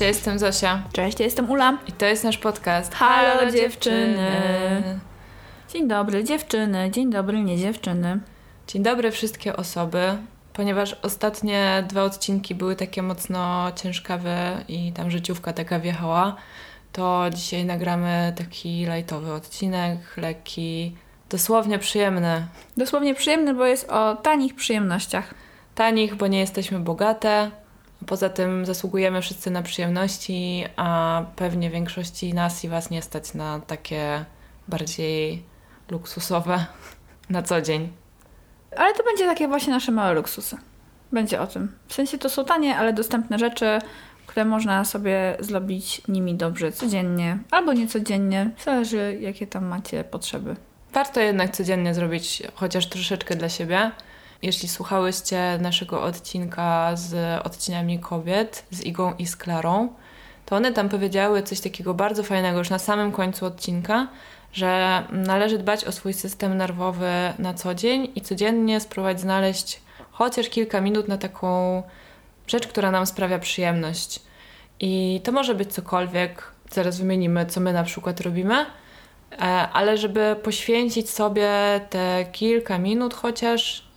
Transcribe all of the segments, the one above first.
Cześć, ja jestem Zosia Cześć, ja jestem Ula. i to jest nasz podcast. Halo, dziewczyny. Dzień dobry, dziewczyny. Dzień dobry, nie dziewczyny. Dzień dobry wszystkie osoby. Ponieważ ostatnie dwa odcinki były takie mocno ciężkawe i tam życiówka taka wjechała, to dzisiaj nagramy taki lajtowy odcinek, lekki, dosłownie przyjemny. Dosłownie przyjemny, bo jest o tanich przyjemnościach. Tanich, bo nie jesteśmy bogate. Poza tym zasługujemy wszyscy na przyjemności, a pewnie większości nas i Was nie stać na takie bardziej luksusowe na co dzień. Ale to będzie takie właśnie nasze małe luksusy. Będzie o tym. W sensie to są tanie, ale dostępne rzeczy, które można sobie zrobić nimi dobrze codziennie albo niecodziennie. Zależy, jakie tam macie potrzeby. Warto jednak codziennie zrobić chociaż troszeczkę dla siebie. Jeśli słuchałyście naszego odcinka z odcieniami kobiet, z Igą i z Klarą, to one tam powiedziały coś takiego bardzo fajnego już na samym końcu odcinka, że należy dbać o swój system nerwowy na co dzień i codziennie spróbować znaleźć chociaż kilka minut na taką rzecz, która nam sprawia przyjemność. I to może być cokolwiek, zaraz wymienimy, co my na przykład robimy, e, ale żeby poświęcić sobie te kilka minut chociaż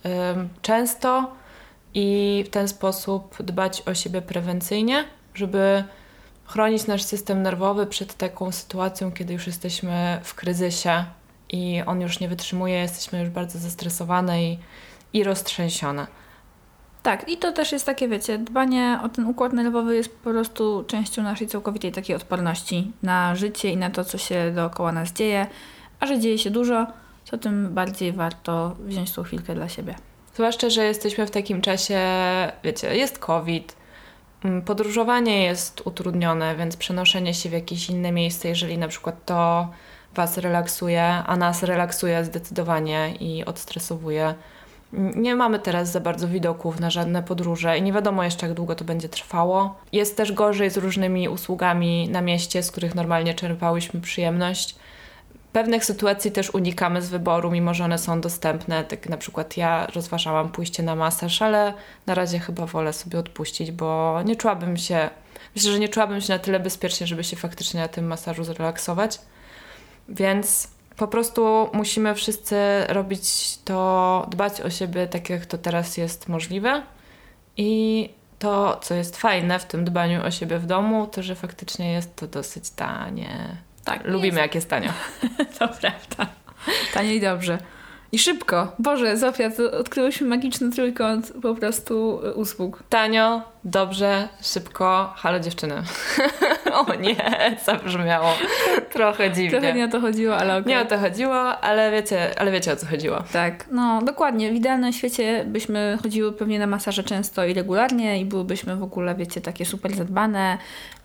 często i w ten sposób dbać o siebie prewencyjnie, żeby chronić nasz system nerwowy przed taką sytuacją, kiedy już jesteśmy w kryzysie i on już nie wytrzymuje, jesteśmy już bardzo zestresowane i, i roztrzęsione. Tak, i to też jest takie, wiecie, dbanie o ten układ nerwowy jest po prostu częścią naszej całkowitej takiej odporności na życie i na to, co się dookoła nas dzieje. A że dzieje się dużo, to tym bardziej warto wziąć tą chwilkę dla siebie. Zwłaszcza, że jesteśmy w takim czasie, wiecie, jest COVID, mm, podróżowanie jest utrudnione, więc przenoszenie się w jakieś inne miejsce, jeżeli na przykład to Was relaksuje, a nas relaksuje zdecydowanie i odstresowuje. Nie mamy teraz za bardzo widoków na żadne podróże i nie wiadomo jeszcze, jak długo to będzie trwało. Jest też gorzej z różnymi usługami na mieście, z których normalnie czerpałyśmy przyjemność. Pewnych sytuacji też unikamy z wyboru, mimo że one są dostępne. Tak na przykład ja rozważałam pójście na masaż, ale na razie chyba wolę sobie odpuścić, bo nie czułabym się, myślę, że nie czułabym się na tyle bezpiecznie, żeby się faktycznie na tym masażu zrelaksować. Więc po prostu musimy wszyscy robić to, dbać o siebie tak, jak to teraz jest możliwe. I to, co jest fajne w tym dbaniu o siebie w domu, to że faktycznie jest to dosyć tanie. Tak, Lubimy, jak jest tanio. To prawda. Tanie i dobrze. I szybko. Boże, Zofia, to odkryłyśmy magiczny trójkąt po prostu y, usług. Tanio, dobrze, szybko. Halo dziewczyny. o nie, zabrzmiało trochę dziwnie. Trochę nie o to chodziło, ale okej. Nie o to chodziło, ale wiecie, ale wiecie o co chodziło. Tak, no dokładnie. W idealnym świecie byśmy chodziły pewnie na masaże często i regularnie i byłybyśmy w ogóle, wiecie, takie super zadbane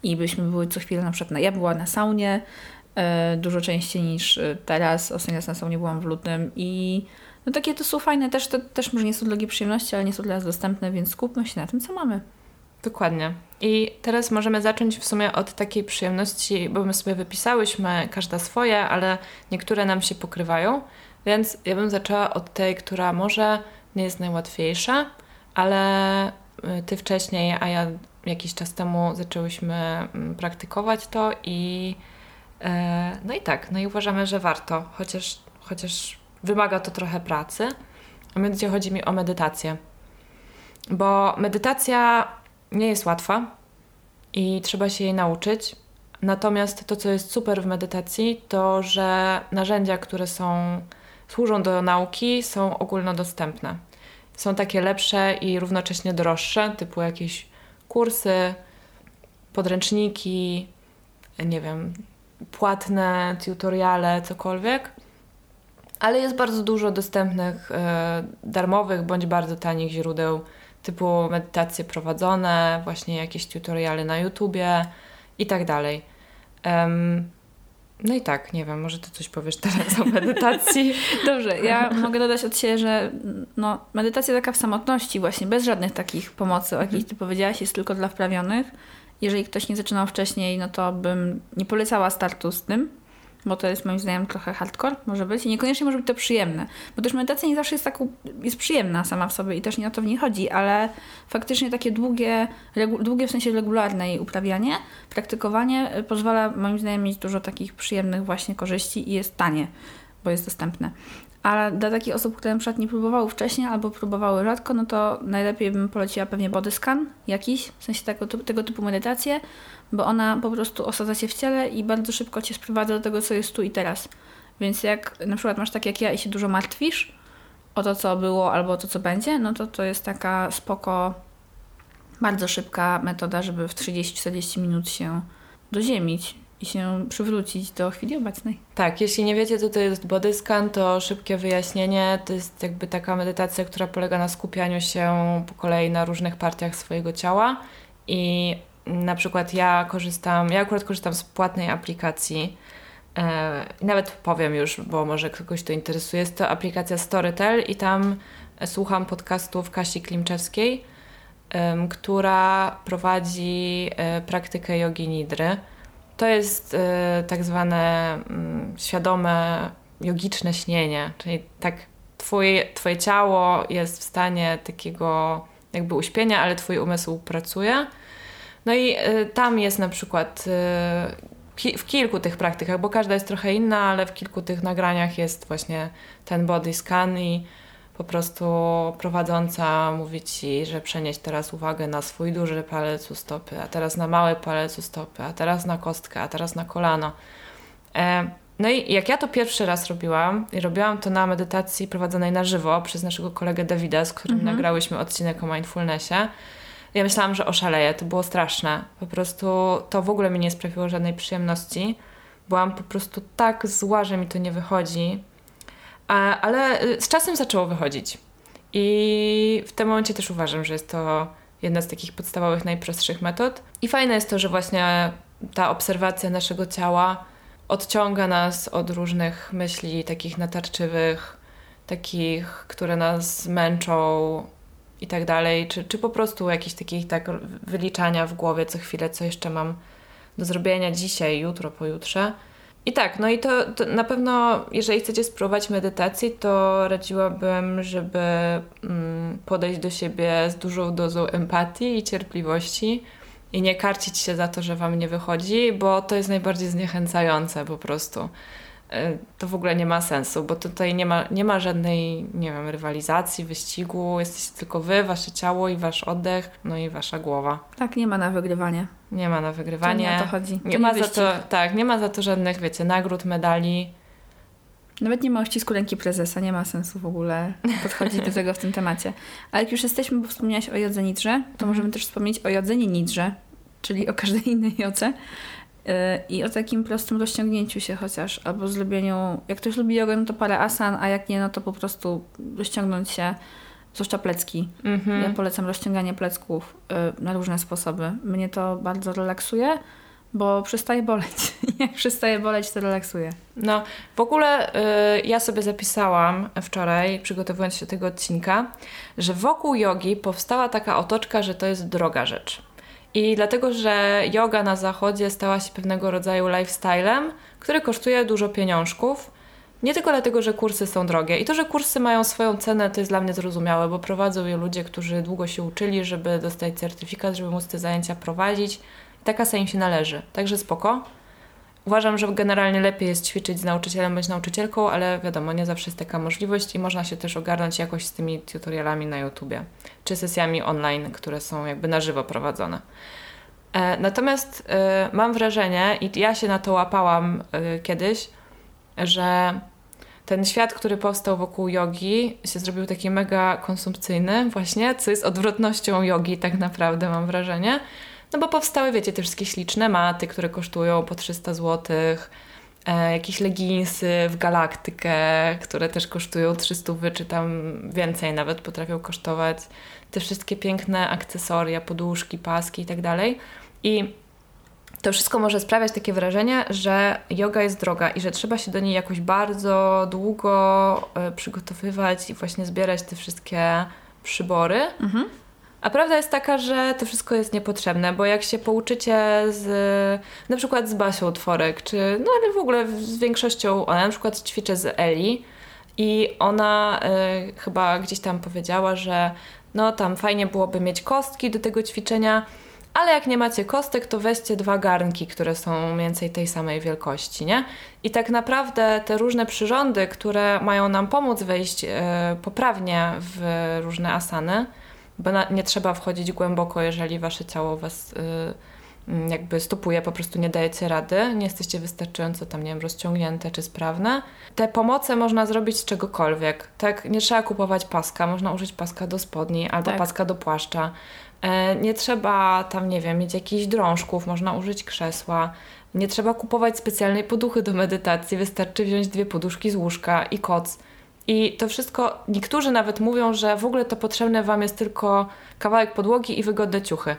i byśmy były co chwilę na przykład, na, ja była na saunie dużo częściej niż e, teraz. Ostatni raz na saunie byłam w lutym i no takie to są fajne, też, to, też może nie są drogie przyjemności, ale nie są dla nas dostępne, więc skupmy się na tym, co mamy. Dokładnie. I teraz możemy zacząć w sumie od takiej przyjemności, bo my sobie wypisałyśmy każda swoje, ale niektóre nam się pokrywają, więc ja bym zaczęła od tej, która może nie jest najłatwiejsza, ale y, ty wcześniej, a ja jakiś czas temu zaczęłyśmy mm, praktykować to i e, no i tak, no i uważamy, że warto, chociaż, chociaż wymaga to trochę pracy. A mianowicie chodzi mi o medytację. Bo medytacja nie jest łatwa i trzeba się jej nauczyć. Natomiast to, co jest super w medytacji, to że narzędzia, które są, służą do nauki, są ogólnodostępne. Są takie lepsze i równocześnie droższe, typu jakieś kursy, podręczniki, nie wiem, płatne tutoriale, cokolwiek. ale jest bardzo dużo dostępnych e, darmowych bądź bardzo tanich źródeł typu medytacje prowadzone, właśnie jakieś tutoriale na YouTubie i tak dalej. Um, no i tak, nie wiem, może ty coś powiesz teraz o medytacji. Dobrze, ja mogę dodać od siebie, że no, medytacja taka w samotności właśnie, bez żadnych takich pomocy, o jakich ty powiedziałaś, jest tylko dla wprawionych. Jeżeli ktoś nie zaczynał wcześniej, no to bym nie polecała startu z tym, bo to jest moim zdaniem trochę hardcore, może być i niekoniecznie może być to przyjemne, bo też medytacja nie zawsze jest taką, jest przyjemna sama w sobie i też nie o to w niej chodzi, ale faktycznie takie długie, długie w sensie regularne jej uprawianie, praktykowanie y, pozwala moim zdaniem mieć dużo takich przyjemnych właśnie korzyści i jest tanie, bo jest dostępne. Ale dla takich osób, które na przykład nie próbowały wcześniej albo próbowały rzadko, no to najlepiej bym poleciła pewnie body scan jakiś, w sensie tego, tego typu medytację, bo ona po prostu osadza się w ciele i bardzo szybko cię sprowadza do tego, co jest tu i teraz. Więc jak na przykład masz tak jak ja i się dużo martwisz o to, co było albo o to, co będzie, no to to jest taka spoko, bardzo szybka metoda, żeby w 30-40 minut się doziemić i się przywrócić do chwili obecnej. Tak, jeśli nie wiecie, co to jest body scan, to szybkie wyjaśnienie. To jest jakby taka medytacja, która polega na skupianiu się po kolei na różnych partiach swojego ciała i na przykład ja korzystam, ja akurat korzystam z płatnej aplikacji. E, nawet powiem już, bo może kogoś to interesuje. Jest to aplikacja Storytel i tam słucham podcastów Kasi Klimczewskiej, która prowadzi e, praktykę jogi nidry. To jest e, tak zwane mm, świadome jogiczne śnienie, czyli tak twoje, twoje ciało jest w stanie takiego jakby uśpienia, ale twój umysł pracuje. No i y, tam jest na przykład y, w kilku tych praktykach, bo każda jest trochę inna, ale w kilku tych nagraniach jest właśnie ten body scan i po prostu prowadząca mówi ci, że przenieś teraz uwagę na swój duży palec u stopy, a teraz na mały palec u stopy, a teraz na kostkę, a teraz na kolano. E, no i jak ja to pierwszy raz robiłam, i robiłam to na medytacji prowadzonej na żywo przez naszego kolegę Davida, z którym mhm. nagrałyśmy odcinek o mindfulnessie, ja myślałam, że oszaleję, to było straszne. Po prostu to w ogóle mi nie sprawiło żadnej przyjemności. Byłam po prostu tak zła, że mi to nie wychodzi. Ale y, z czasem zaczęło wychodzić. I w tym momencie też uważam, że jest to jedna z takich podstawowych, najprostszych metod. I fajne jest to, że właśnie ta obserwacja naszego ciała odciąga nas od różnych myśli takich natarczywych, takich, które nas męczą, i tak dalej, czy, czy po prostu jakieś takich tak wyliczania w głowie co chwilę, co jeszcze mam do zrobienia dzisiaj, jutro, pojutrze. I tak, no i to, to na pewno, jeżeli chcecie spróbować medytacji, to radziłabym, żeby mm, podejść do siebie z dużą dozą empatii i cierpliwości i nie karcić się za to, że wam nie wychodzi, bo to jest najbardziej zniechęcające po prostu. E, to w ogóle nie ma sensu, bo tutaj nie ma, nie ma żadnej, nie wiem, rywalizacji, wyścigu. Jesteście tylko wy, wasze ciało i wasz oddech, no i wasza głowa. Tak, nie ma na wygrywanie. Nie ma na wygrywanie. To nie o to chodzi. To nie, ma za to, tak, nie ma za to żadnych, wiecie, nagród, medali. Nawet nie ma uścisku ręki prezesa, nie ma sensu w ogóle podchodzić do tego w tym temacie. Ale jak już jesteśmy, bo wspomniałaś o jodze nidrze, to możemy też wspomnieć o jodzenie nidrze, czyli o każdej innej jodze. I o takim prostym rozciągnięciu się chociaż, albo zrobieniu, jak ktoś lubi jogę, no to parę asan, a jak nie, no to po prostu rozciągnąć się, zwłaszcza plecki. Mm-hmm. Ja polecam rozciąganie plecków y, na różne sposoby. Mnie to bardzo relaksuje, bo przestaje boleć. jak przestaje boleć, to relaksuje. No, w ogóle y, ja sobie zapisałam wczoraj, przygotowując się do tego odcinka, że wokół jogi powstała taka otoczka, że to jest droga rzecz. I dlatego, że yoga na zachodzie stała się pewnego rodzaju lifestylem, który kosztuje dużo pieniążków. Nie tylko dlatego, że kursy są drogie. I to, że kursy mają swoją cenę, to jest dla mnie zrozumiałe, bo prowadzą je ludzie, którzy długo się uczyli, żeby dostać certyfikat, żeby móc te zajęcia prowadzić. I taka im się należy. Także spoko. Uważam, że generalnie lepiej jest ćwiczyć z nauczycielem bądź nauczycielką, ale wiadomo, nie zawsze jest taka możliwość i można się też ogarnąć jakoś z tymi tutorialami na YouTubie czy sesjami online, które są jakby na żywo prowadzone. E, natomiast e, mam wrażenie, i ja się na to łapałam e, kiedyś, że ten świat, który powstał wokół jogi, się zrobił taki mega konsumpcyjny, właśnie, co jest odwrotnością jogi, tak naprawdę, mam wrażenie. No bo powstały, wiecie, te wszystkie śliczne maty, które kosztują po 300 zł, e, jakieś leginsy w galaktykę, które też kosztują 300 czy tam więcej nawet potrafią kosztować. Te wszystkie piękne akcesoria, poduszki, paski i tak dalej. I to wszystko może sprawiać takie wrażenie, że yoga jest droga i że trzeba się do niej jakoś bardzo długo e, przygotowywać i właśnie zbierać te wszystkie przybory. Mhm. A prawda jest taka, że to wszystko jest niepotrzebne, bo jak się pouczycie z na przykład z Basią Tworek, czy no ale w ogóle z większością, ona na przykład ćwiczy z Eli i ona y, chyba gdzieś tam powiedziała, że no tam fajnie byłoby mieć kostki do tego ćwiczenia, ale jak nie macie kostek, to weźcie dwa garnki, które są mniej więcej tej samej wielkości, nie? I tak naprawdę te różne przyrządy, które mają nam pomóc wejść y, poprawnie w różne asany, bo na, nie trzeba wchodzić głęboko, jeżeli wasze ciało was y, jakby stopuje, po prostu nie dajecie rady, nie jesteście wystarczająco tam, nie wiem, rozciągnięte czy sprawne. Te pomoce można zrobić z czegokolwiek. Tak, nie trzeba kupować paska, można użyć paska do spodni albo Tak. paska do płaszcza. E, nie trzeba tam, nie wiem, mieć jakichś drążków, można użyć krzesła. Nie trzeba kupować specjalnej poduchy do medytacji, wystarczy wziąć dwie poduszki z łóżka i koc. I to wszystko, niektórzy nawet mówią, że w ogóle to potrzebne Wam jest tylko kawałek podłogi i wygodne ciuchy.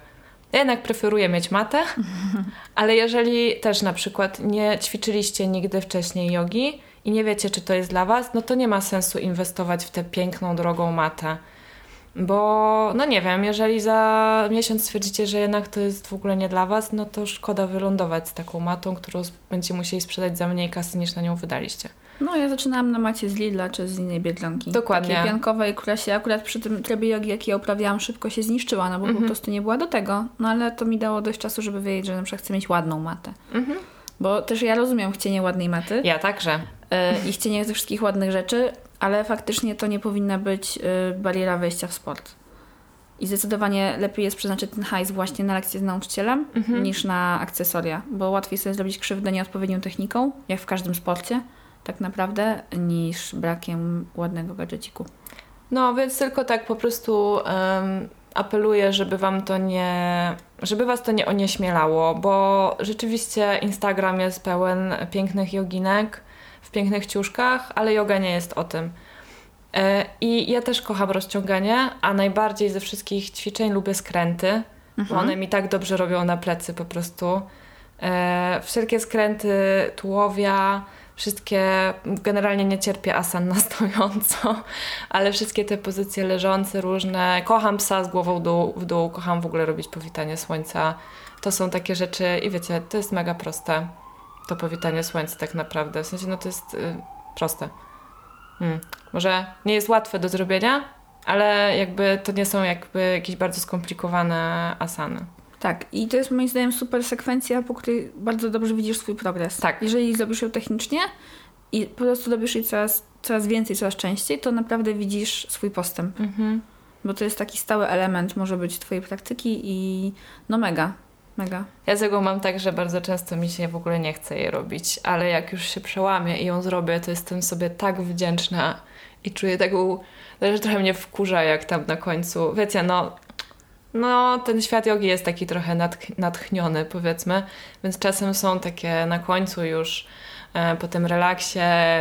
Ja jednak preferuję mieć matę, ale jeżeli też na przykład nie ćwiczyliście nigdy wcześniej jogi i nie wiecie, czy to jest dla Was, no to nie ma sensu inwestować w tę piękną, drogą matę. Bo, no nie wiem, jeżeli za miesiąc stwierdzicie, że jednak to jest w ogóle nie dla Was, no to szkoda wylądować z taką matą, którą będziecie musieli sprzedać za mniej kasy niż na nią wydaliście. No ja zaczynałam na macie z Lidla czy z innej Biedronki. Dokładnie. Takiej piankowej, która się akurat przy tym trybie jogi, jaki ja uprawiałam, szybko się zniszczyła, no bo Mhm. po prostu nie była do tego. No ale to mi dało dość czasu, żeby wiedzieć, że na przykład chcę mieć ładną matę. Mhm. Bo też ja rozumiem chcienie ładnej maty Ja także. e, i chcienie tych wszystkich ładnych rzeczy, ale faktycznie to nie powinna być e, bariera wejścia w sport. I zdecydowanie lepiej jest przeznaczyć ten hajs właśnie na lekcje z nauczycielem Mhm. niż na akcesoria, bo łatwiej sobie zrobić krzywdę nieodpowiednią techniką, jak w każdym sporcie, tak naprawdę, niż brakiem ładnego gadżeciku. No, więc tylko tak po prostu em, apeluję, żeby wam to nie, żeby was to nie onieśmielało, bo rzeczywiście Instagram jest pełen pięknych joginek w pięknych ciuszkach, ale yoga nie jest o tym. E, I ja też kocham rozciąganie, a najbardziej ze wszystkich ćwiczeń lubię skręty, bo one mi tak dobrze robią na plecy po prostu. E, wszelkie skręty tułowia, wszystkie, generalnie nie cierpię asan na stojąco, ale wszystkie te pozycje leżące różne. Kocham psa z głową dół, w dół, kocham w ogóle robić powitanie słońca. To są takie rzeczy i wiecie, to jest mega proste. To powitanie słońca tak naprawdę. W sensie, no to jest y, proste. Hmm. Może nie jest łatwe do zrobienia, ale jakby to nie są jakby jakieś bardzo skomplikowane asany. Tak, i to jest moim zdaniem super sekwencja, po której bardzo dobrze widzisz swój progres. Tak. Jeżeli zrobisz ją technicznie i po prostu robisz jej coraz, coraz więcej, coraz częściej, to naprawdę widzisz swój postęp. Mhm. Bo to jest taki stały element, może być twojej praktyki i no mega, mega. Ja z jego mam tak, że bardzo często mi się w ogóle nie chce jej robić, ale jak już się przełamię i ją zrobię, to jestem sobie tak wdzięczna i czuję taką, że trochę mnie wkurza, jak tam na końcu, wiecie, no, no ten świat jogi jest taki trochę natch- natchniony, powiedzmy, więc czasem są takie na końcu już e, po tym relaksie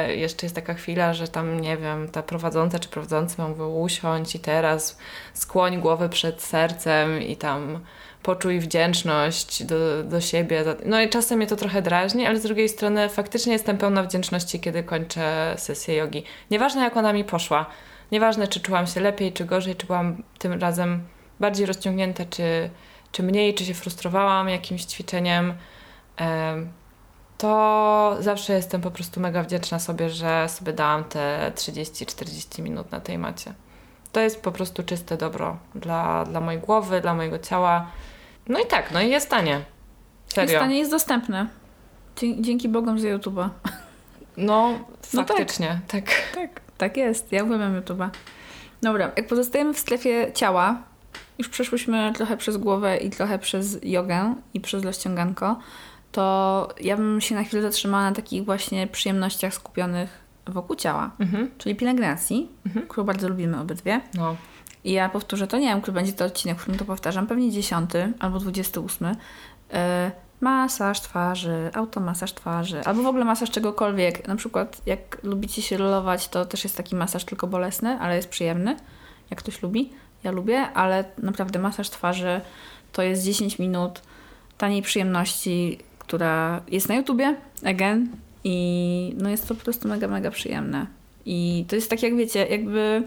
jeszcze jest taka chwila, że tam, nie wiem, ta prowadząca czy prowadzący mam usiąść i teraz skłoń głowę przed sercem i tam poczuj wdzięczność do, do siebie. No i czasem mnie to trochę drażni, ale z drugiej strony faktycznie jestem pełna wdzięczności, kiedy kończę sesję jogi. Nieważne jak ona mi poszła, nieważne czy czułam się lepiej, czy gorzej, czy byłam tym razem bardziej rozciągnięta, czy, czy mniej, czy się frustrowałam jakimś ćwiczeniem, em, to zawsze jestem po prostu mega wdzięczna sobie, że sobie dałam te 30-40 minut na tej macie. To jest po prostu czyste dobro dla, dla mojej głowy, dla mojego ciała. No i tak, no i jest tanie. Serio. stanie jest dostępne. Dzięki Bogom za YouTube'a. No, No tak. faktycznie, tak. Tak, tak jest. Ja uwielbiam YouTube'a. Dobra, jak pozostajemy w strefie ciała, już przeszłyśmy trochę przez głowę i trochę przez jogę i przez rozciąganko, to ja bym się na chwilę zatrzymała na takich właśnie przyjemnościach skupionych wokół ciała, Mhm. czyli pielęgnacji, którą bardzo lubimy obydwie. No. I ja powtórzę, to nie wiem, który będzie to odcinek, w którym to powtarzam, pewnie 10 albo 28. Yy, Masaż twarzy, automasaż twarzy, albo w ogóle masaż czegokolwiek. Na przykład, jak lubicie się rolować, to też jest taki masaż tylko bolesny, ale jest przyjemny, jak ktoś lubi. Ja lubię, ale naprawdę masaż twarzy to jest 10 minut taniej przyjemności, która jest na YouTubie, again, i no jest to po prostu mega, mega przyjemne. I to jest tak, jak wiecie, jakby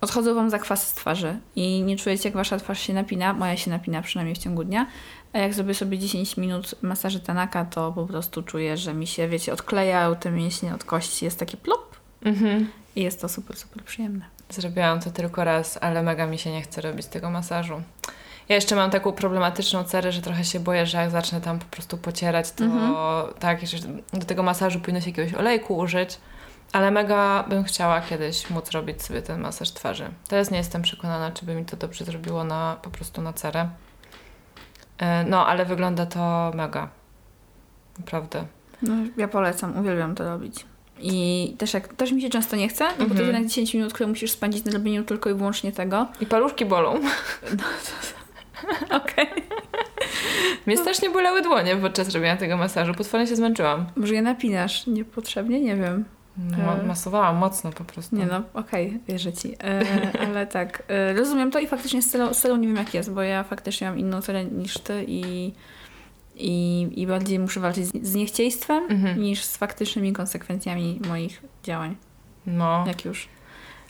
odchodzą wam zakwasy z twarzy i nie czujecie, jak wasza twarz się napina. Moja się napina przynajmniej w ciągu dnia. A jak zrobię sobie 10 minut masaży Tanaka, to po prostu czuję, że mi się, wiecie, odklejają te mięśnie od kości. Jest taki plop. Mhm. I jest to super, super przyjemne. Zrobiłam to tylko raz, ale mega mi się nie chce robić tego masażu. Ja jeszcze mam taką problematyczną cerę, że trochę się boję, że jak zacznę tam po prostu pocierać, to mhm. tak, że do tego masażu powinno się jakiegoś olejku użyć. Ale mega bym chciała kiedyś móc robić sobie ten masaż twarzy. Teraz nie jestem przekonana, czy by mi to dobrze zrobiło na, po prostu na cerę. E, no, ale wygląda to mega. Naprawdę. No, ja polecam, uwielbiam to robić. I też, jak, też mi się często nie chce, no bo to mhm. jednak 10 minut, które musisz spędzić na robieniu tylko i wyłącznie tego. I paluszki bolą. No, Okej. Okay. Mnie strasznie bolały dłonie podczas robienia tego masażu. Potwornie się zmęczyłam. Może je napinasz niepotrzebnie? Nie wiem. No, e, masowałam mocno po prostu. Nie no, okej, okay, wierzę Ci. E, ale tak, e, rozumiem to i faktycznie z celą, z celą nie wiem jak jest, bo ja faktycznie mam inną celę niż Ty i, i, i bardziej muszę walczyć z, z niechciejstwem mhm. niż z faktycznymi konsekwencjami moich działań. No. Jak już.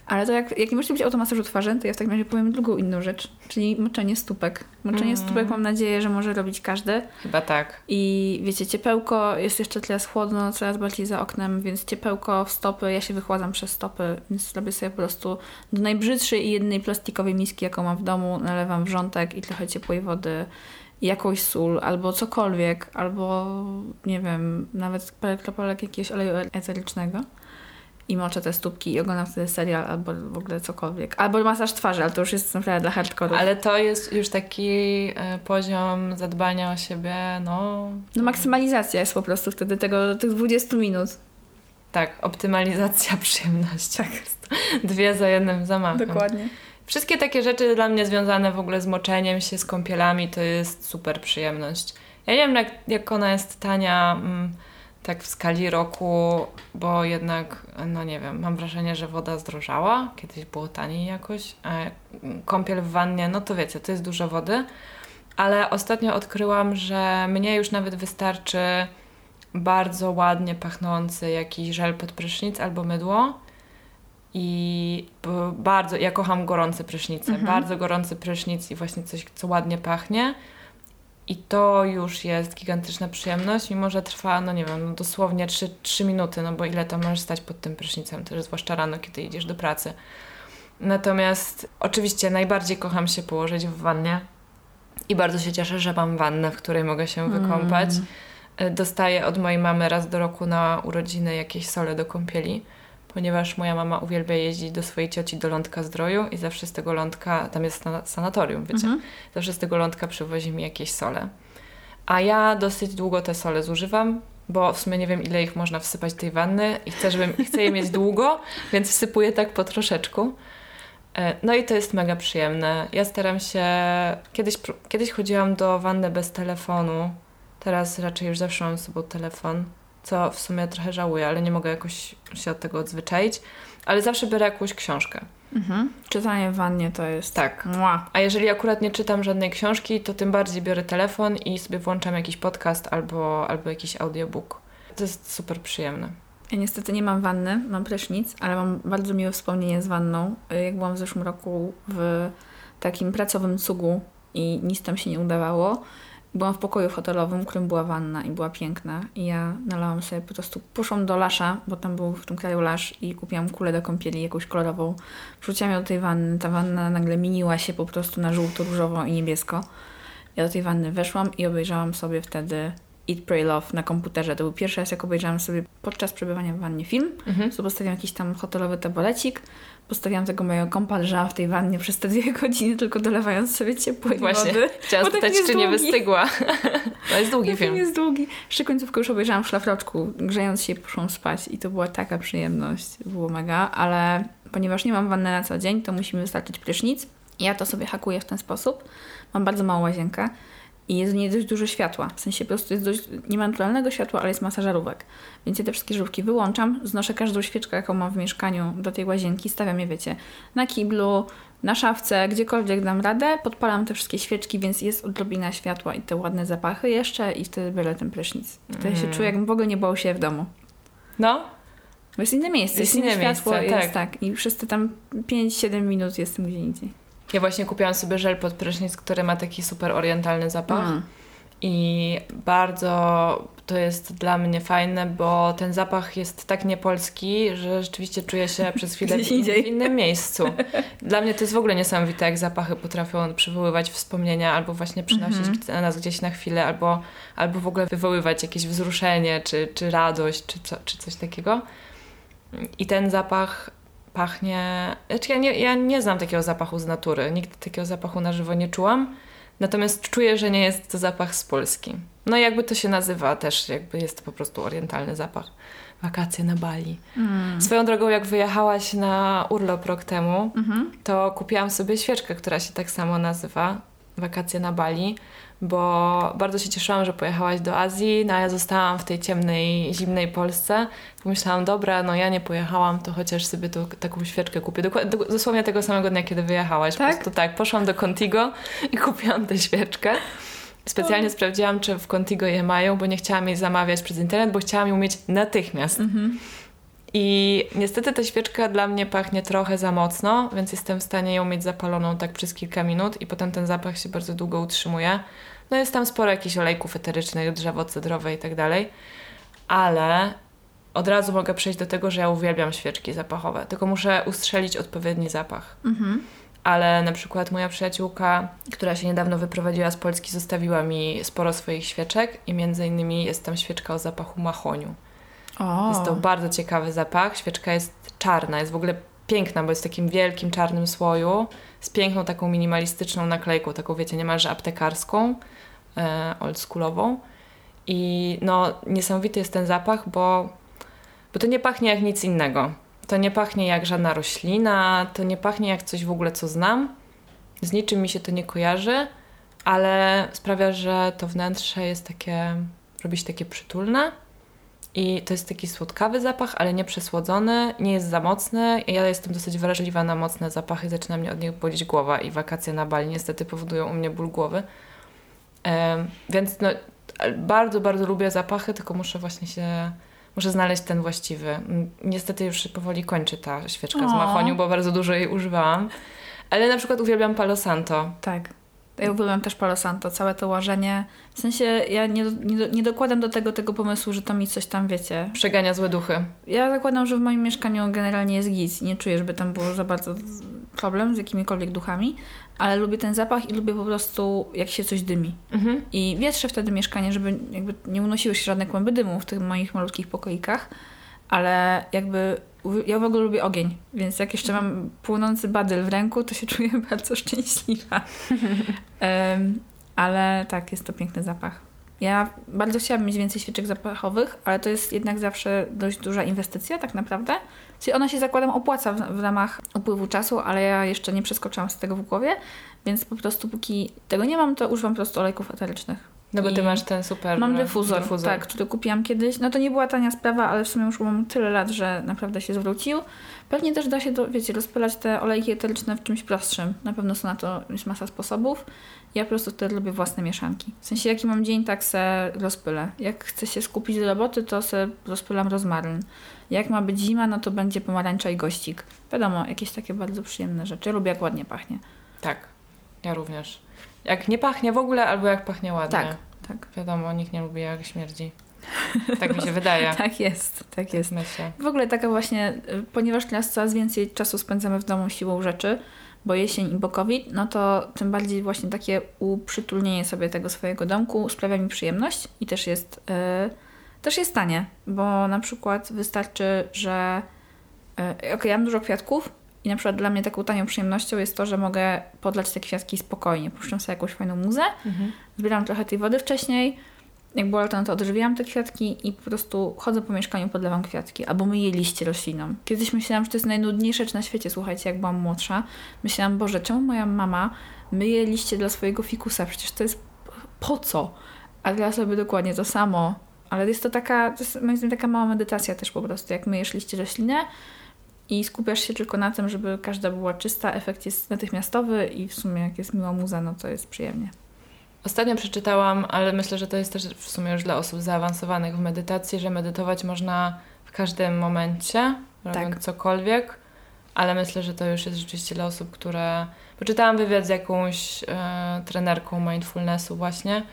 Ale to jak, jak nie możecie być automasażu twarzy, to ja w takim razie powiem drugą inną rzecz, czyli moczenie stópek. Moczenie mm. stópek mam nadzieję, że może robić każdy. Chyba tak. I wiecie, ciepełko, jest jeszcze teraz chłodno, coraz bardziej za oknem, więc ciepełko w stopy, ja się wychładzam przez stopy, więc robię sobie po prostu do najbrzydszej i jednej plastikowej miski, jaką mam w domu, nalewam wrzątek i trochę ciepłej wody jakąś sól, albo cokolwiek, albo nie wiem, nawet kropelek jakiegoś oleju eterycznego i moczę te stópki i oglądam wtedy serial albo w ogóle cokolwiek. Albo masaż twarzy, ale to już jest naprawdę dla hardcore. Ale to jest już taki y, poziom zadbania o siebie, no... No maksymalizacja jest po prostu wtedy tego, tych 20 minut. Tak, optymalizacja przyjemności. Tak. Dwie za jednym zamachem. Dokładnie. Wszystkie takie rzeczy dla mnie związane w ogóle z moczeniem się, z kąpielami, to jest super przyjemność. Ja nie wiem, jak, jak ona jest tania... Mm, tak w skali roku, bo jednak, no nie wiem, mam wrażenie, że woda zdrożała. Kiedyś było taniej jakoś. Kąpiel w wannie, no to wiecie, to jest dużo wody. Ale ostatnio odkryłam, że mnie już nawet wystarczy bardzo ładnie pachnący jakiś żel pod prysznic albo mydło. I bardzo, ja kocham gorące prysznice. Mhm. Bardzo gorący prysznic i właśnie coś, co ładnie pachnie. I to już jest gigantyczna przyjemność, mimo że trwa, no nie wiem, no dosłownie 3, 3 minuty, no bo ile to możesz stać pod tym prysznicem, też zwłaszcza rano, kiedy idziesz do pracy. Natomiast oczywiście najbardziej kocham się położyć w wannie i bardzo się cieszę, że mam wannę, w której mogę się wykąpać. Mm. Dostaję od mojej mamy raz do roku na urodziny jakieś sole do kąpieli ponieważ moja mama uwielbia jeździć do swojej cioci do Lądka Zdroju i zawsze z tego lądka, tam jest sanatorium, wiecie, mhm. zawsze z tego lądka przywozi mi jakieś sole. A ja dosyć długo te sole zużywam, bo w sumie nie wiem, ile ich można wsypać tej wanny i chcę, żebym, chcę je mieć długo, więc wsypuję tak po troszeczku. E, no i to jest mega przyjemne. Ja staram się... Kiedyś, kiedyś chodziłam do wanny bez telefonu, teraz raczej już zawsze mam z sobą telefon co w sumie trochę żałuję, ale nie mogę jakoś się od tego odzwyczaić. Ale zawsze biorę jakąś książkę. Mhm. Czytanie w wannie to jest... Tak. Mua. A jeżeli akurat nie czytam żadnej książki, to tym bardziej biorę telefon i sobie włączam jakiś podcast albo, albo jakiś audiobook. To jest super przyjemne. Ja niestety nie mam wanny, mam prysznic, ale mam bardzo miłe wspomnienie z wanną. Jak byłam w zeszłym roku w takim pracowym cugu i nic tam się nie udawało, Byłam w pokoju hotelowym, w którym była wanna i była piękna. I ja nalałam sobie po prostu, poszłam do lasza, bo tam był w tym kraju lasz i kupiłam kulę do kąpieli, jakąś kolorową. Wrzuciłam ją do tej wanny. Ta wanna nagle miniła się po prostu na żółto, różowo i niebiesko. Ja do tej wanny weszłam i obejrzałam sobie wtedy Eat, Pray, Love na komputerze. To był pierwszy raz, jak obejrzałam sobie podczas przebywania w wannie film. Mhm. So postawiłam jakiś tam hotelowy taborecik, postawiłam tego mojego kompa, leżałam w tej wannie przez te dwie godziny, tylko dolewając sobie ciepłej Właśnie. wody. Chciałam spytać, czy nie wystygła. to jest długi film. jest długi. Jeszcze końcówkę już obejrzałam w szlafroczku, grzejąc się poszłam spać i to była taka przyjemność. Było mega, ale ponieważ nie mam wanny na co dzień, to musimy wystarczyć prysznic. Ja to sobie hakuję w ten sposób. Mam bardzo małą łazienkę i jest w niej dość dużo światła. W sensie po prostu jest dość, nie ma naturalnego światła, ale jest masa żarówek. Więc ja te wszystkie żarówki wyłączam, znoszę każdą świeczkę, jaką mam w mieszkaniu do tej łazienki, stawiam je, wiecie, na kiblu, na szafce, gdziekolwiek dam radę, podpalam te wszystkie świeczki, więc jest odrobina światła i te ładne zapachy jeszcze i wtedy biorę ten prysznic. Wtedy mm. się czuję, jakbym w ogóle nie bał się w domu. No. Bo jest inne miejsce, jest, jest inne światło, miejsce, jest tak. tak. I przez te tam 5-7 minut jestem gdzie indziej. Ja właśnie kupiłam sobie żel pod prysznic, który ma taki super orientalny zapach. Mm. I bardzo to jest dla mnie fajne, bo ten zapach jest tak niepolski, że rzeczywiście czuję się przez chwilę w, w innym miejscu. Dla mnie to jest w ogóle niesamowite, jak zapachy potrafią przywoływać wspomnienia albo właśnie przynosić mm -hmm. nas gdzieś na chwilę, albo, albo w ogóle wywoływać jakieś wzruszenie, czy, czy radość, czy, co, czy coś takiego. I ten zapach pachnie. Znaczy ja, nie, ja nie znam takiego zapachu z natury. Nigdy takiego zapachu na żywo nie czułam. Natomiast czuję, że nie jest to zapach z Polski. No i jakby to się nazywa też, jakby jest to po prostu orientalny zapach. Wakacje na Bali. Mm. Swoją drogą, jak wyjechałaś na urlop rok temu, mm -hmm. to kupiłam sobie świeczkę, która się tak samo nazywa. Wakacje na Bali bo bardzo się cieszyłam, że pojechałaś do Azji, no a ja zostałam w tej ciemnej, zimnej Polsce. Pomyślałam, dobra, no ja nie pojechałam, to chociaż sobie to, taką świeczkę kupię. Dokładnie, dosłownie tego samego dnia, kiedy wyjechałaś. Tak? Po prostu tak, poszłam do Contigo i kupiłam tę świeczkę. Specjalnie sprawdziłam, czy w Contigo je mają, bo nie chciałam jej zamawiać przez internet, bo chciałam ją mieć natychmiast. Mhm. I niestety ta świeczka dla mnie pachnie trochę za mocno, więc jestem w stanie ją mieć zapaloną tak przez kilka minut i potem ten zapach się bardzo długo utrzymuje. No jest tam sporo jakichś olejków eterycznych, drzewo cedrowe i tak dalej, ale od razu mogę przejść do tego, że ja uwielbiam świeczki zapachowe, tylko muszę ustrzelić odpowiedni zapach. Mhm. Ale na przykład moja przyjaciółka, która się niedawno wyprowadziła z Polski, zostawiła mi sporo swoich świeczek i między innymi jest tam świeczka o zapachu mahoniu. O. Jest to bardzo ciekawy zapach. Świeczka jest czarna, jest w ogóle piękna, bo jest w takim wielkim czarnym słoju, z piękną taką minimalistyczną naklejką, taką wiecie, niemalże aptekarską e, oldschoolową. I no, niesamowity jest ten zapach, bo, bo to nie pachnie jak nic innego. To nie pachnie jak żadna roślina, to nie pachnie jak coś w ogóle, co znam. Z niczym mi się to nie kojarzy, ale sprawia, że to wnętrze jest takie, robi się takie przytulne. I to jest taki słodkawy zapach, ale nie przesłodzony, nie jest za mocny. Ja jestem dosyć wrażliwa na mocne zapachy, zaczyna mnie od nich bolić głowa i wakacje na Bali niestety powodują u mnie ból głowy. Więc no, bardzo, bardzo lubię zapachy, tylko muszę właśnie się, muszę znaleźć ten właściwy. Niestety już powoli kończy ta świeczka o. z mahoniu, bo bardzo dużo jej używałam. Ale na przykład uwielbiam Palo Santo. Tak. Ja uwielbiam też Palo Santo, całe to łażenie. W sensie ja nie, nie, nie dokładam do tego tego pomysłu, że to mi coś tam, wiecie... Przegania złe duchy. Ja zakładam, że w moim mieszkaniu generalnie jest giz. Nie czuję, żeby tam było za bardzo problem z jakimikolwiek duchami, ale lubię ten zapach i lubię po prostu, jak się coś dymi. Mhm. I wietrzę wtedy mieszkanie, żeby jakby nie unosiły się żadne kłęby dymu w tych moich malutkich pokoikach, ale jakby ja w ogóle lubię ogień, więc jak jeszcze mam płonący badyl w ręku, to się czuję bardzo szczęśliwa. um, ale tak, jest to piękny zapach. Ja bardzo chciałabym mieć więcej świeczek zapachowych, ale to jest jednak zawsze dość duża inwestycja tak naprawdę. Czyli ona się zakładam opłaca w, w ramach upływu czasu, ale ja jeszcze nie przeskoczyłam z tego w głowie, więc po prostu póki tego nie mam, to używam po prostu olejków eterycznych. No bo ty masz ten super. Mam dyfuzor, dyfuzor, tak, który kupiłam kiedyś. No to nie była tania sprawa, ale w sumie już mam tyle lat, że naprawdę się zwrócił. Pewnie też da się, do, wiecie, rozpylać te olejki eteryczne w czymś prostszym. Na pewno są na to jest masa sposobów. Ja po prostu wtedy lubię własne mieszanki. W sensie, jaki mam dzień, tak se rozpylę. Jak chcę się skupić do roboty, to se rozpylam rozmaryn. Jak ma być zima, no to będzie pomarańcza i gościk. Wiadomo, jakieś takie bardzo przyjemne rzeczy. Ja lubię, jak ładnie pachnie. Tak, ja również. Jak nie pachnie w ogóle, albo jak pachnie ładnie. Tak, tak. Wiadomo, nikt nie lubi jak śmierdzi. Tak mi się wydaje. tak jest, tak jest. Myślę. W ogóle taka właśnie, y, ponieważ teraz coraz więcej czasu spędzamy w domu siłą rzeczy, bo jesień i bo COVID, no to tym bardziej właśnie takie uprzytulnienie sobie tego swojego domku sprawia mi przyjemność i też jest, yy, też jest tanie, bo na przykład wystarczy, że yy, okej, okay, ja mam dużo kwiatków, i na przykład dla mnie taką tanią przyjemnością jest to, że mogę podlać te kwiatki spokojnie. Puszczam sobie jakąś fajną muzę, mhm. zbieram trochę tej wody wcześniej. Jak było lato, no to odżywiałam te kwiatki i po prostu chodzę po mieszkaniu, podlewam kwiatki. Albo myję liście roślinom. Kiedyś myślałam, że to jest najnudniejsze rzecz na świecie, słuchajcie, jak byłam młodsza. Myślałam, Boże, czemu moja mama myje liście dla swojego fikusa? Przecież to jest po co? A teraz robię dokładnie to samo. Ale jest to taka, to jest moim zdaniem taka mała medytacja też po prostu. Jak myjesz liście rośliny i skupiasz się tylko na tym, żeby każda była czysta, efekt jest natychmiastowy i w sumie jak jest miła muza, no to jest przyjemnie. Ostatnio przeczytałam, ale myślę, że to jest też w sumie już dla osób zaawansowanych w medytacji, że medytować można w każdym momencie, robiąc tak. cokolwiek, ale myślę, że to już jest rzeczywiście dla osób, które... Poczytałam wywiad z jakąś e, trenerką mindfulnessu właśnie,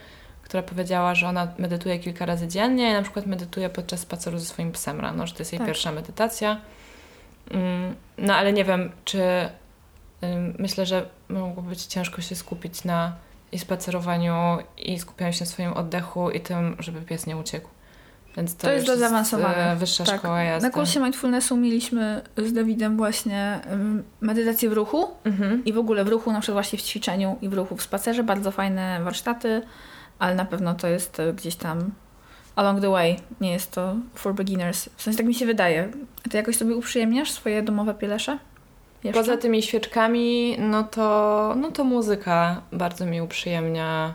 która powiedziała, że ona medytuje kilka razy dziennie i na przykład medytuje podczas spaceru ze swoim psem rano, że to jest jej tak. pierwsza medytacja. Mm, no ale nie wiem, czy myślę, że mogło być ciężko się skupić na i spacerowaniu i skupianiu się na swoim oddechu i tym, żeby pies nie uciekł. Więc to, to jest do zaawansowania. Wyższa tak. szkoła jazdy. Na kursie mindfulnessu mieliśmy z Dawidem właśnie medytację w ruchu mhm. i w ogóle w ruchu, na przykład właśnie w ćwiczeniu i w ruchu w spacerze. Bardzo fajne warsztaty, ale na pewno to jest e, gdzieś tam along the way. Nie jest to for beginners. W sensie tak mi się wydaje. Ty jakoś sobie uprzyjemniasz swoje domowe pielesze? Jeszcze? Poza tymi świeczkami, no to, no to muzyka bardzo mi uprzyjemnia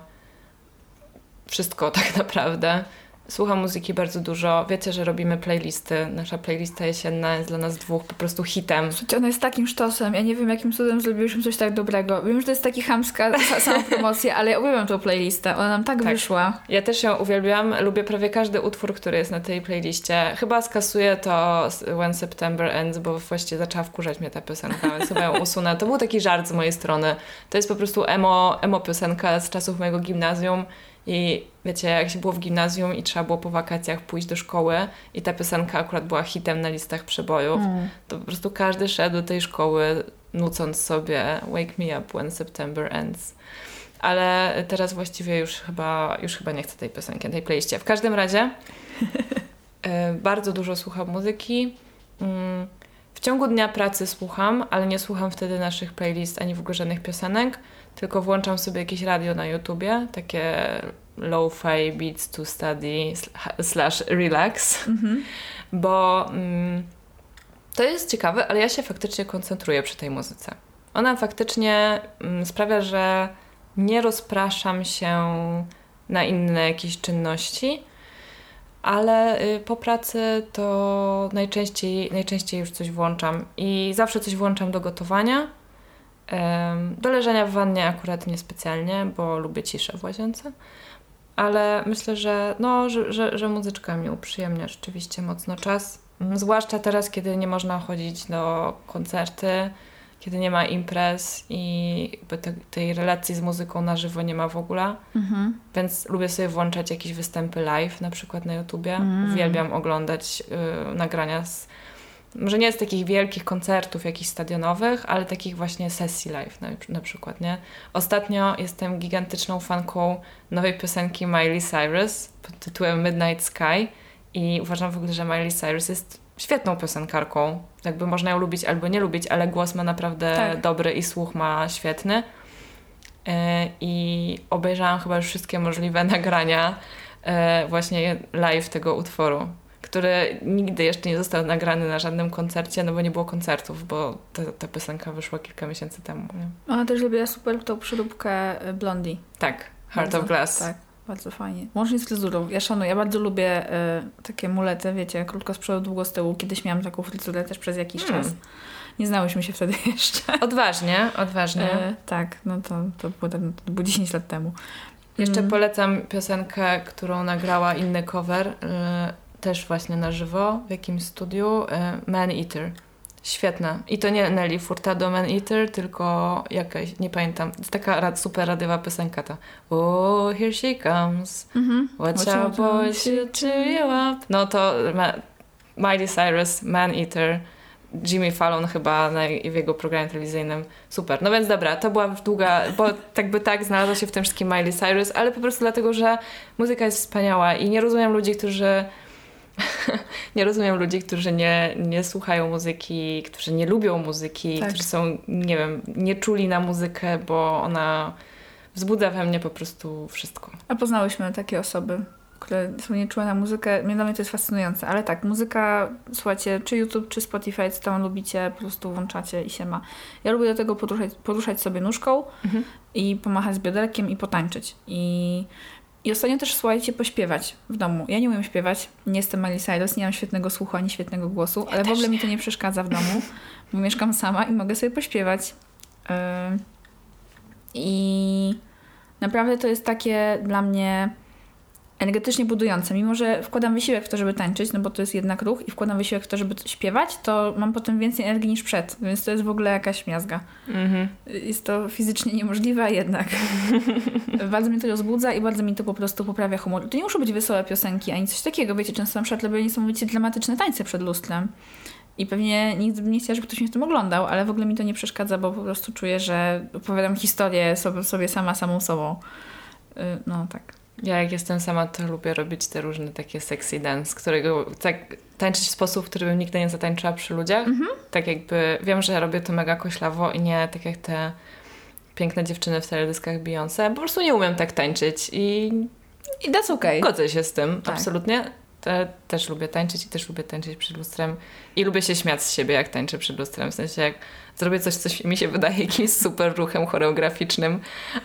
wszystko tak naprawdę. Słucham muzyki bardzo dużo. Wiecie, że robimy playlisty. Nasza playlista jesienna jest dla nas dwóch po prostu hitem. Słuchajcie, ona jest takim sztosem. Ja nie wiem, jakim cudem zrobiliśmy coś tak dobrego. Wiem, że to jest taki chamska sama promocja, ale ja uwielbiam tą playlistę. Ona nam tak, tak, wyszła. Ja też ją uwielbiam. Lubię prawie każdy utwór, który jest na tej playliście. Chyba skasuję to When September Ends, bo właściwie zaczęła wkurzać mnie ta piosenka, więc chyba ją usunę. To był taki żart z mojej strony. To jest po prostu emo, emo piosenka z czasów mojego gimnazjum i wiecie, jak się było w gimnazjum i trzeba było po wakacjach pójść do szkoły i ta piosenka akurat była hitem na listach przebojów, mm. to po prostu każdy szedł do tej szkoły nucąc sobie Wake Me Up When September Ends. Ale teraz właściwie już chyba, już chyba nie chcę tej piosenki, tej playliście. W każdym razie y, bardzo dużo słucham muzyki. Mm, w ciągu dnia pracy słucham, ale nie słucham wtedy naszych playlist ani w ogóle żadnych piosenek tylko włączam sobie jakieś radio na YouTubie, takie low-fi beats to study slash relax, mhm. bo mm, to jest ciekawe, ale ja się faktycznie koncentruję przy tej muzyce. Ona faktycznie mm, sprawia, że nie rozpraszam się na inne jakieś czynności, ale y, po pracy to najczęściej, najczęściej już coś włączam i zawsze coś włączam do gotowania do leżenia w wannie akurat niespecjalnie, bo lubię ciszę w łazience. Ale myślę, że, no, że, że, że muzyczka mi uprzyjemnia rzeczywiście mocno czas. Mm, zwłaszcza teraz, kiedy nie można chodzić do koncerty, kiedy nie ma imprez i jakby te, tej relacji z muzyką na żywo nie ma w ogóle. Mhm. Więc lubię sobie włączać jakieś występy live, na przykład na YouTubie. Mhm. Uwielbiam oglądać y, nagrania z może nie z takich wielkich koncertów jakichś stadionowych, ale takich właśnie sesji live na, na przykład, nie? Ostatnio jestem gigantyczną fanką nowej piosenki Miley Cyrus pod tytułem Midnight Sky i uważam w ogóle, że Miley Cyrus jest świetną piosenkarką. Jakby można ją lubić albo nie lubić, ale głos ma naprawdę tak. dobry i słuch ma świetny. E, I obejrzałam chyba już wszystkie możliwe nagrania e, właśnie live tego utworu który nigdy jeszcze nie został nagrany na żadnym koncercie, no bo nie było koncertów, bo ta, ta piosenka wyszła kilka miesięcy temu. Nie? Ona też lubiła super tą przyróbkę y, Blondie. Tak, Heart bardzo, of Glass. Tak, bardzo fajnie. Łącznie z fryzurą. Ja szanuję, ja bardzo lubię y, takie mulety, wiecie, krótko z przodu, długo z tyłu. Kiedyś miałam taką fryzurę też przez jakiś hmm. czas. Nie znałyśmy się wtedy jeszcze. Odważnie, odważnie. Y, tak, no to, to, było, to było 10 lat temu. Jeszcze mm. polecam piosenkę, którą nagrała inny cover. Y, też właśnie na żywo w jakimś studiu Man Eater. Świetna. I to nie Nelly Furtado Man Eater, tylko jakaś, nie pamiętam, taka super radiowa piosenka ta. Oh, here she comes. Mm-hmm. Watch, Watch out, boy, cheer you up. No to Miley Cyrus, Man Eater, Jimmy Fallon chyba na, w jego programie telewizyjnym. Super. No więc dobra, to była długa, bo tak by tak znalazła się w tym wszystkim Miley Cyrus, ale po prostu dlatego, że muzyka jest wspaniała i nie rozumiem ludzi, którzy nie rozumiem ludzi, którzy nie, nie słuchają muzyki, którzy nie lubią muzyki, tak. którzy są, nie wiem, nie czuli na muzykę, bo ona wzbudza we mnie po prostu wszystko. A poznałyśmy takie osoby, które są nieczułe na muzykę, dla mnie to jest fascynujące, ale tak, muzyka, słuchajcie, czy YouTube, czy Spotify, co tam lubicie, po prostu włączacie i się ma. Ja lubię do tego poruszać, poruszać sobie nóżką Mhm. i pomachać z bioderkiem i potańczyć. I, I ostatnio też, słuchajcie, pośpiewać w domu. Ja nie umiem śpiewać, nie jestem Miley Cyrus, nie mam świetnego słuchu ani świetnego głosu, ale w ogóle mi to nie przeszkadza w domu, bo mieszkam sama i mogę sobie pośpiewać. Yy, I naprawdę to jest takie dla mnie energetycznie budujące. Mimo, że wkładam wysiłek w to, żeby tańczyć, no bo to jest jednak ruch i wkładam wysiłek w to, żeby śpiewać, to mam potem więcej energii niż przed, więc to jest w ogóle jakaś miazga. Mhm. Jest to fizycznie niemożliwe, a jednak bardzo mnie to rozbudza i bardzo mi to po prostu poprawia humor. To nie muszą być wesołe piosenki, ani coś takiego. Wiecie, często na przykład robię niesamowicie dramatyczne tańce przed lustrem. I pewnie nigdy bym nie chciała, żeby ktoś mnie w tym oglądał, ale w ogóle mi to nie przeszkadza, bo po prostu czuję, że opowiadam historię sobie, sobie sama, samą sobą. Y, No tak. Ja jak jestem sama, to lubię robić te różne takie sexy dance, którego tak tańczyć w sposób, w który bym nigdy nie zatańczyła przy ludziach. Tak jakby, wiem, że robię to mega koślawo i nie tak jak te piękne dziewczyny w teledyskach Beyoncé. Po prostu nie umiem tak tańczyć i I that's okay. Godzę się z tym, Tak. absolutnie. Te, też lubię tańczyć i też lubię tańczyć przed lustrem. I lubię się śmiać z siebie, jak tańczę przed lustrem. W sensie, jak zrobię coś, co mi się wydaje jakimś super ruchem choreograficznym,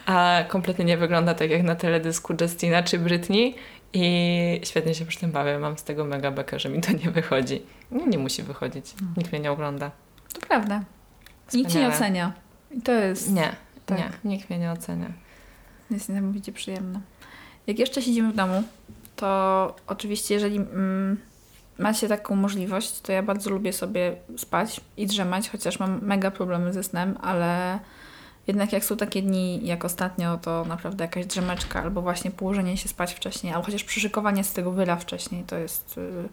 a kompletnie nie wygląda tak jak na teledysku Justina czy Britney. I świetnie się przy tym bawię. Mam z tego mega bekę, że mi to nie wychodzi. Nie, nie musi wychodzić. Nikt mnie nie ogląda. To prawda. Nikt cię nie Wspaniale. ocenia. I to jest, Nie, Tak. nie. Nikt mnie nie ocenia. jest niesamowicie przyjemne. Jak jeszcze siedzimy w domu, to oczywiście jeżeli mm, macie taką możliwość, to ja bardzo lubię sobie spać i drzemać, chociaż mam mega problemy ze snem, ale jednak jak są takie dni jak ostatnio, to naprawdę jakaś drzemeczka albo właśnie położenie się spać wcześniej, albo chociaż przyszykowanie z tego wyla wcześniej, to jest... y,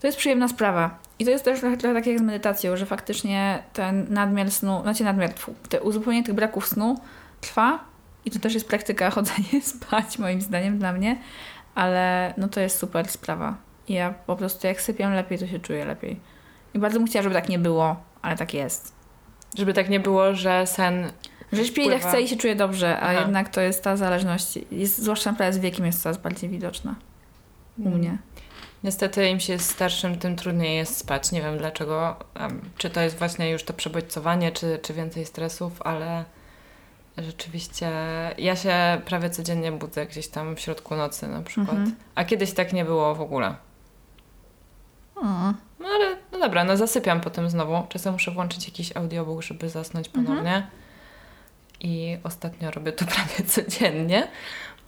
To jest przyjemna sprawa. I to jest też trochę, trochę tak jak z medytacją, że faktycznie ten nadmiar snu, znaczy nadmiar, te uzupełnienie tych braków snu trwa i to też jest praktyka chodzenie spać moim zdaniem dla mnie, ale no to jest super sprawa. I ja po prostu jak sypię lepiej, to się czuję lepiej. I bardzo bym chciała, żeby tak nie było, ale tak jest. Żeby tak nie było, że sen Że śpię ile Wpływa. chcę i się czuję dobrze, a Aha. jednak to jest ta zależność, jest, zwłaszcza naprawdę z wiekiem jest coraz bardziej widoczna u mnie. Niestety im się jest starszym, tym trudniej jest spać. Nie wiem dlaczego. Czy to jest właśnie już to przebodźcowanie, czy, czy więcej stresów, ale rzeczywiście ja się prawie codziennie budzę gdzieś tam w środku nocy na przykład. Mhm. A kiedyś tak nie było w ogóle. No ale no dobra, no zasypiam potem znowu. Czasem muszę włączyć jakiś audiobook, żeby zasnąć ponownie. I ostatnio robię to prawie codziennie.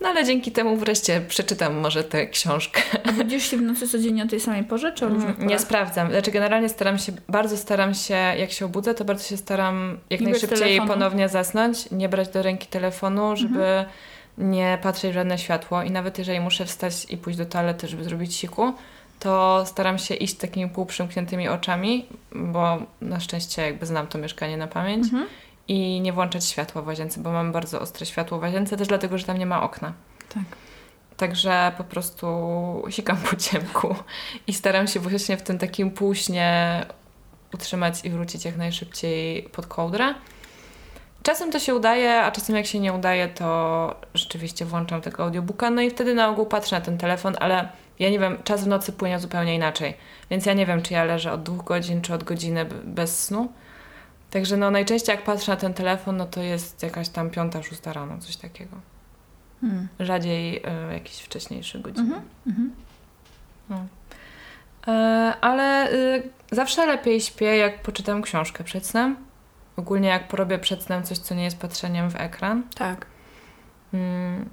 No ale dzięki temu wreszcie przeczytam może tę książkę. A budzisz się w nocy codziennie o tej samej porze, czy o różnych Mm, Nie porach? sprawdzam. Znaczy generalnie staram się, bardzo staram się, jak się obudzę, to bardzo się staram jak Nie najszybciej ponownie zasnąć, nie brać do ręki telefonu, żeby Mhm. nie patrzeć w żadne światło i nawet jeżeli muszę wstać i pójść do toalety, żeby zrobić siku, to staram się iść takimi półprzymkniętymi oczami, bo na szczęście jakby znam to mieszkanie na pamięć Mhm. i nie włączać światła w łazience, bo mam bardzo ostre światło w łazience, też dlatego, że tam nie ma okna. Tak. Także po prostu sikam po ciemku i staram się właśnie w tym takim półśnie utrzymać i wrócić jak najszybciej pod kołdrę. Czasem to się udaje, a czasem jak się nie udaje, to rzeczywiście włączam tego audiobooka, no i wtedy na ogół patrzę na ten telefon, ale ja nie wiem, czas w nocy płynie zupełnie inaczej, więc ja nie wiem, czy ja leżę od dwóch godzin, czy od godziny bez snu. Także no najczęściej jak patrzę na ten telefon, no to jest jakaś tam piąta, szósta rano, coś takiego. Mm. Rzadziej y, jakiś wcześniejszy godzin. Mhm. Mhm. E, ale y, zawsze lepiej śpię, jak poczytam książkę przed snem. Ogólnie jak porobię przed snem coś, co nie jest patrzeniem w ekran. Tak. Mm,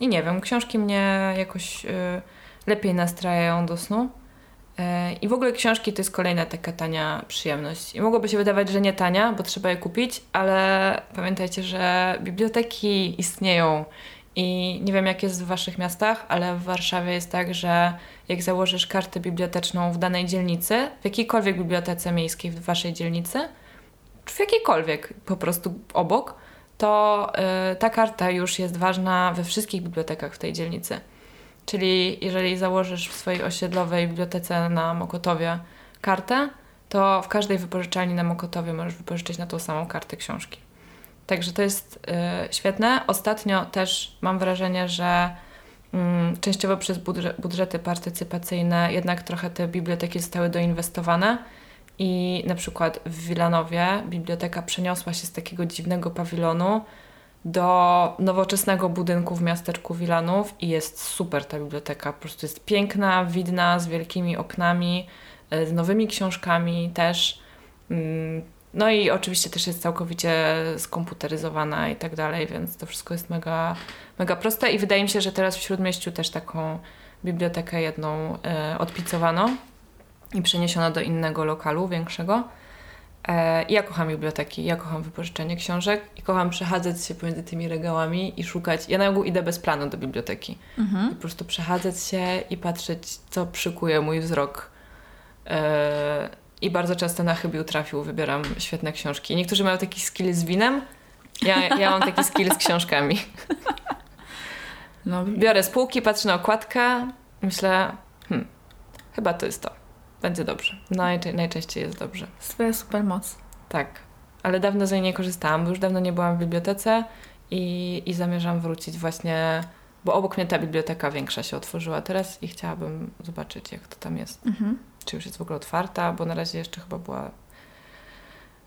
I nie wiem, książki mnie jakoś y, lepiej nastrajają do snu. E, I w ogóle książki to jest kolejna taka tania przyjemność. I mogłoby się wydawać, że nie tania, bo trzeba je kupić, ale pamiętajcie, że biblioteki istnieją. I nie wiem, jak jest w waszych miastach, ale w Warszawie jest tak, że jak założysz kartę biblioteczną w danej dzielnicy, w jakiejkolwiek bibliotece miejskiej w waszej dzielnicy, czy w jakiejkolwiek po prostu obok, to y, ta karta już jest ważna we wszystkich bibliotekach w tej dzielnicy. Czyli jeżeli założysz w swojej osiedlowej bibliotece na Mokotowie kartę, to w każdej wypożyczalni na Mokotowie możesz wypożyczyć na tą samą kartę książki. Także to jest y, świetne. Ostatnio też mam wrażenie, że mm, częściowo przez budżety partycypacyjne jednak trochę te biblioteki zostały doinwestowane i na przykład w Wilanowie biblioteka przeniosła się z takiego dziwnego pawilonu do nowoczesnego budynku w miasteczku Wilanów i jest super ta biblioteka. Po prostu jest piękna, widna, z wielkimi oknami, e, z nowymi książkami też. Mm, no i oczywiście też jest całkowicie skomputeryzowana i tak dalej, więc to wszystko jest mega, mega proste i wydaje mi się, że teraz w Śródmieściu też taką bibliotekę jedną e, odpicowano i przeniesiono do innego lokalu, większego. E, ja kocham biblioteki, ja kocham wypożyczenie książek i kocham przechadzać się pomiędzy tymi regałami i szukać. Ja na ogół idę bez planu do biblioteki. Mhm. I po prostu przechadzać się i patrzeć, co przykuje mój wzrok. E, I bardzo często na chybił trafił, wybieram świetne książki. Niektórzy mają taki skill z winem, ja, ja mam taki skill z książkami. No. Biorę spółki, patrzę na okładkę, myślę, hmm, chyba to jest to będzie dobrze. Najczę najczęściej jest dobrze. Swoja super moc. Tak. Ale dawno z niej nie korzystałam, bo już dawno nie byłam w bibliotece i, i zamierzam wrócić właśnie, bo obok mnie ta biblioteka większa się otworzyła teraz i chciałabym zobaczyć, jak to tam jest. Mhm. Czy już jest w ogóle otwarta, bo na razie jeszcze chyba była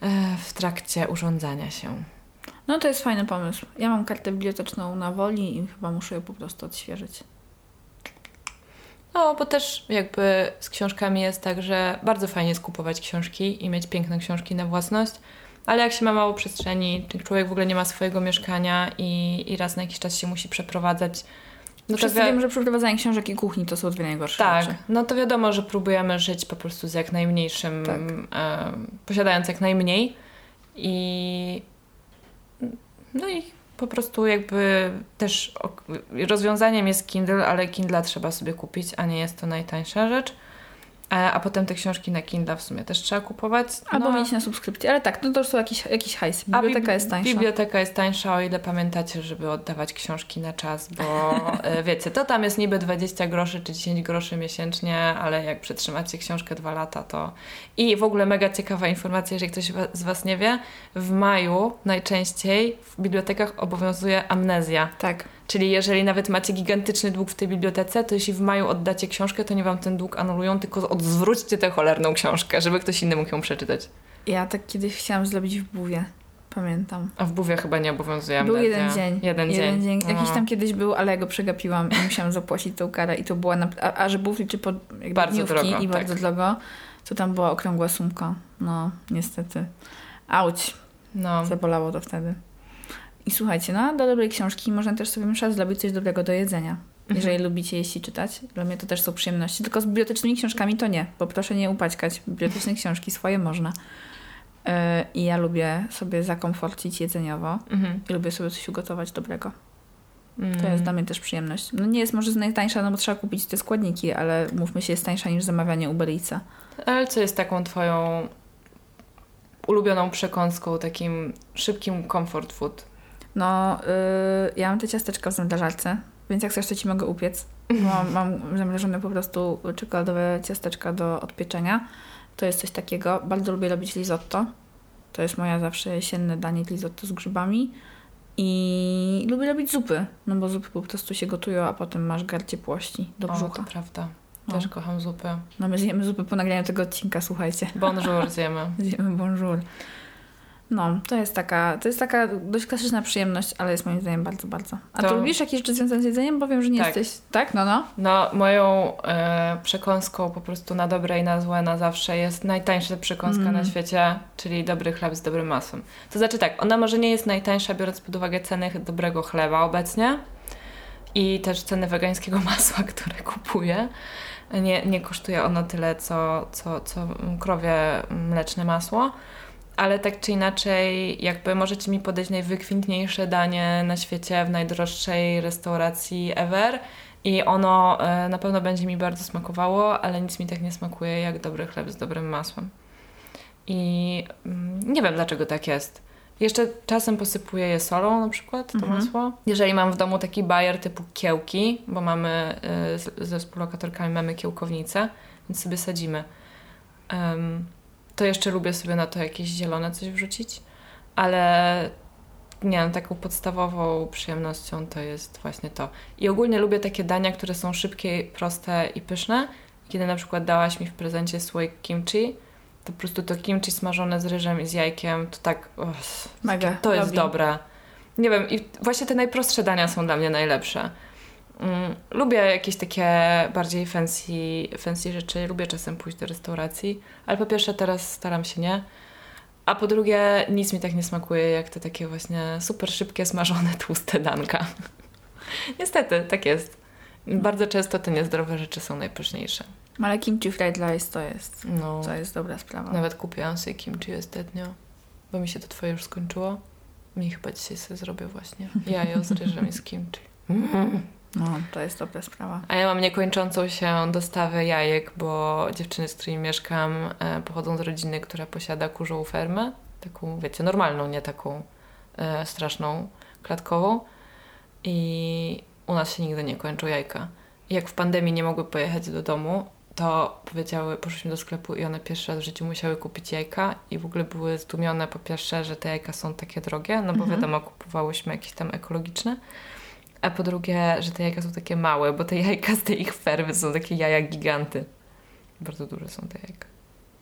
e, w trakcie urządzania się. No to jest fajny pomysł. Ja mam kartę biblioteczną na woli i chyba muszę ją po prostu odświeżyć. No, bo też jakby z książkami jest tak, że bardzo fajnie jest kupować książki i mieć piękne książki na własność, ale jak się ma mało przestrzeni, człowiek w ogóle nie ma swojego mieszkania i, i raz na jakiś czas się musi przeprowadzać. No Wszyscy wi- wiem, że przeprowadzanie książek i kuchni to są dwie najgorsze tak, rzeczy. no to wiadomo, że próbujemy żyć po prostu z jak najmniejszym, tak. e, posiadając jak najmniej i no i po prostu jakby też rozwiązaniem jest Kindle, ale Kindle trzeba sobie kupić, a nie jest to najtańsza rzecz. E, a potem te książki na Kindle w sumie też trzeba kupować. Albo no. mieć na subskrypcji, ale tak, no to są jakiś, jakiś hajs. Biblioteka jest tańsza. Biblioteka jest tańsza, o ile pamiętacie, żeby oddawać książki na czas, bo e, wiecie, to tam jest niby 20 groszy czy 10 groszy miesięcznie, ale jak przetrzymacie książkę dwa lata, to... I w ogóle mega ciekawa informacja, jeżeli ktoś z Was nie wie, w maju najczęściej w bibliotekach obowiązuje amnezja. Tak. Czyli jeżeli nawet macie gigantyczny dług w tej bibliotece, to jeśli w maju oddacie książkę, to nie wam ten dług anulują, tylko odwróćcie tę cholerną książkę, żeby ktoś inny mógł ją przeczytać. Ja tak kiedyś chciałam zrobić w Buwie. Pamiętam. A w Buwie chyba nie obowiązuje Był jeden dzień. Jeden, jeden dzień. dzień. No. Jakiś tam kiedyś był, ale ja go przegapiłam i musiałam zapłacić tą karę i to była... Na... A, a że Bów liczy pod bardzo drogo, i tak. bardzo drogo, to tam była okrągła sumka. No, niestety. Auć. No. Zabolało to wtedy. I słuchajcie, no do dobrej książki można też sobie mszać zrobić coś dobrego do jedzenia. Mhm. Jeżeli lubicie jeść i czytać. Dla mnie to też są przyjemności. Tylko z bibliotecznymi książkami to nie, bo proszę nie upaćkać. Biblioteczne książki swoje można. Yy, I ja lubię sobie zakomforcić jedzeniowo mhm. i lubię sobie coś ugotować dobrego. Mm. To jest dla mnie też przyjemność. No nie jest może najtańsza, no bo trzeba kupić te składniki, ale mówmy się, jest tańsza niż zamawianie Uber Eatsa. Ale co jest taką twoją ulubioną przekąską, takim szybkim comfort food? No, yy, ja mam te ciasteczka w zamrażarce, więc jak chcesz, to ci mogę upiec. Mam, mam zamrożone po prostu czekoladowe ciasteczka do odpieczenia. To jest coś takiego. Bardzo lubię robić risotto. To jest moja zawsze jesienne danie risotto z grzybami. I lubię robić zupy, no bo zupy po prostu się gotują, a potem masz gar ciepłości do brzucha. O, to prawda. Też no. kocham zupę. No my zjemy zupy po nagraniu tego odcinka, słuchajcie. Bonjour zjemy. zjemy bonjour. No, to jest taka, to jest taka dość klasyczna przyjemność, ale jest moim zdaniem bardzo, bardzo. A to... ty lubisz jakieś rzeczy związane z jedzeniem? Bo wiem, że nie tak. jesteś... Tak? No, no. No, moją e, przekąską po prostu na dobre i na złe na zawsze jest najtańsza przekąska mm. na świecie, czyli dobry chleb z dobrym masłem. To znaczy tak, ona może nie jest najtańsza, biorąc pod uwagę ceny dobrego chleba obecnie i też ceny wegańskiego masła, które kupuję. Nie, nie kosztuje ono tyle, co, co, co krowie mleczne masło ale tak czy inaczej, jakby możecie mi podać najwykwintniejsze danie na świecie w najdroższej restauracji ever i ono e, na pewno będzie mi bardzo smakowało, ale nic mi tak nie smakuje jak dobry chleb z dobrym masłem. I mm, nie wiem dlaczego tak jest. Jeszcze czasem posypuję je solą na przykład, to mhm. masło. Jeżeli mam w domu taki bajer typu kiełki, bo mamy y, ze współlokatorkami mamy kiełkownicę, więc sobie sadzimy. Um, to jeszcze lubię sobie na to jakieś zielone coś wrzucić, ale nie wiem, taką podstawową przyjemnością to jest właśnie to. I ogólnie lubię takie dania, które są szybkie, proste i pyszne. Kiedy na przykład dałaś mi w prezencie słoik kimchi, to po prostu to kimchi smażone z ryżem i z jajkiem, to tak... Oh, Mega. to jest dobre. Nie wiem, i właśnie te najprostsze dania są dla mnie najlepsze. Mm, lubię jakieś takie bardziej fancy, fancy rzeczy, lubię czasem pójść do restauracji, ale po pierwsze teraz staram się nie. A po drugie, nic mi tak nie smakuje jak te takie właśnie super szybkie, smażone, tłuste danka. Niestety, tak jest. Bardzo często te niezdrowe rzeczy są najpyszniejsze. Ale kimchi fried rice to jest, No, to jest dobra sprawa. nawet kupiłam sobie kimchi ostatnio, bo mi się to twoje już skończyło. Mi chyba dzisiaj sobie zrobię właśnie jajo z ryżem i z kimchi. No, to jest dobra sprawa. A ja mam niekończącą się dostawę jajek, bo dziewczyny, z którymi mieszkam, e, pochodzą z rodziny, która posiada kurzą fermę. Taką, wiecie, normalną, nie taką e, straszną, klatkową. I u nas się nigdy nie kończą jajka. I jak w pandemii nie mogły pojechać do domu, to powiedziały, poszliśmy do sklepu i one pierwszy raz w życiu musiały kupić jajka i w ogóle były zdumione po pierwsze, że te jajka są takie drogie, no bo Mhm. wiadomo, kupowałyśmy jakieś tam ekologiczne. A po drugie, że te jajka są takie małe, bo te jajka z tej ich fermy są takie jaja giganty. Bardzo duże są te jajka.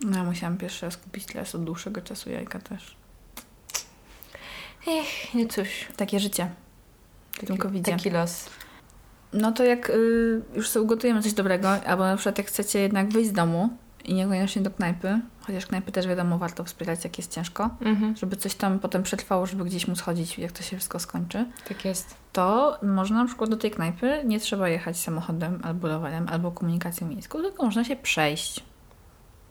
No, ja musiałam pierwszy raz kupić teraz od dłuższego czasu jajka też. Ech, nie cóż. Takie życie. Tym covidzie. Taki los. No to jak y, już sobie ugotujemy coś dobrego, albo na przykład jak chcecie jednak wyjść z domu i niekoniecznie do knajpy, chociaż knajpy też wiadomo warto wspierać jak jest ciężko, Mhm. żeby coś tam potem przetrwało, żeby gdzieś móc chodzić, jak to się wszystko skończy, Tak jest. to można na przykład do tej knajpy nie trzeba jechać samochodem albo rowerem, albo komunikacją miejską, tylko można się przejść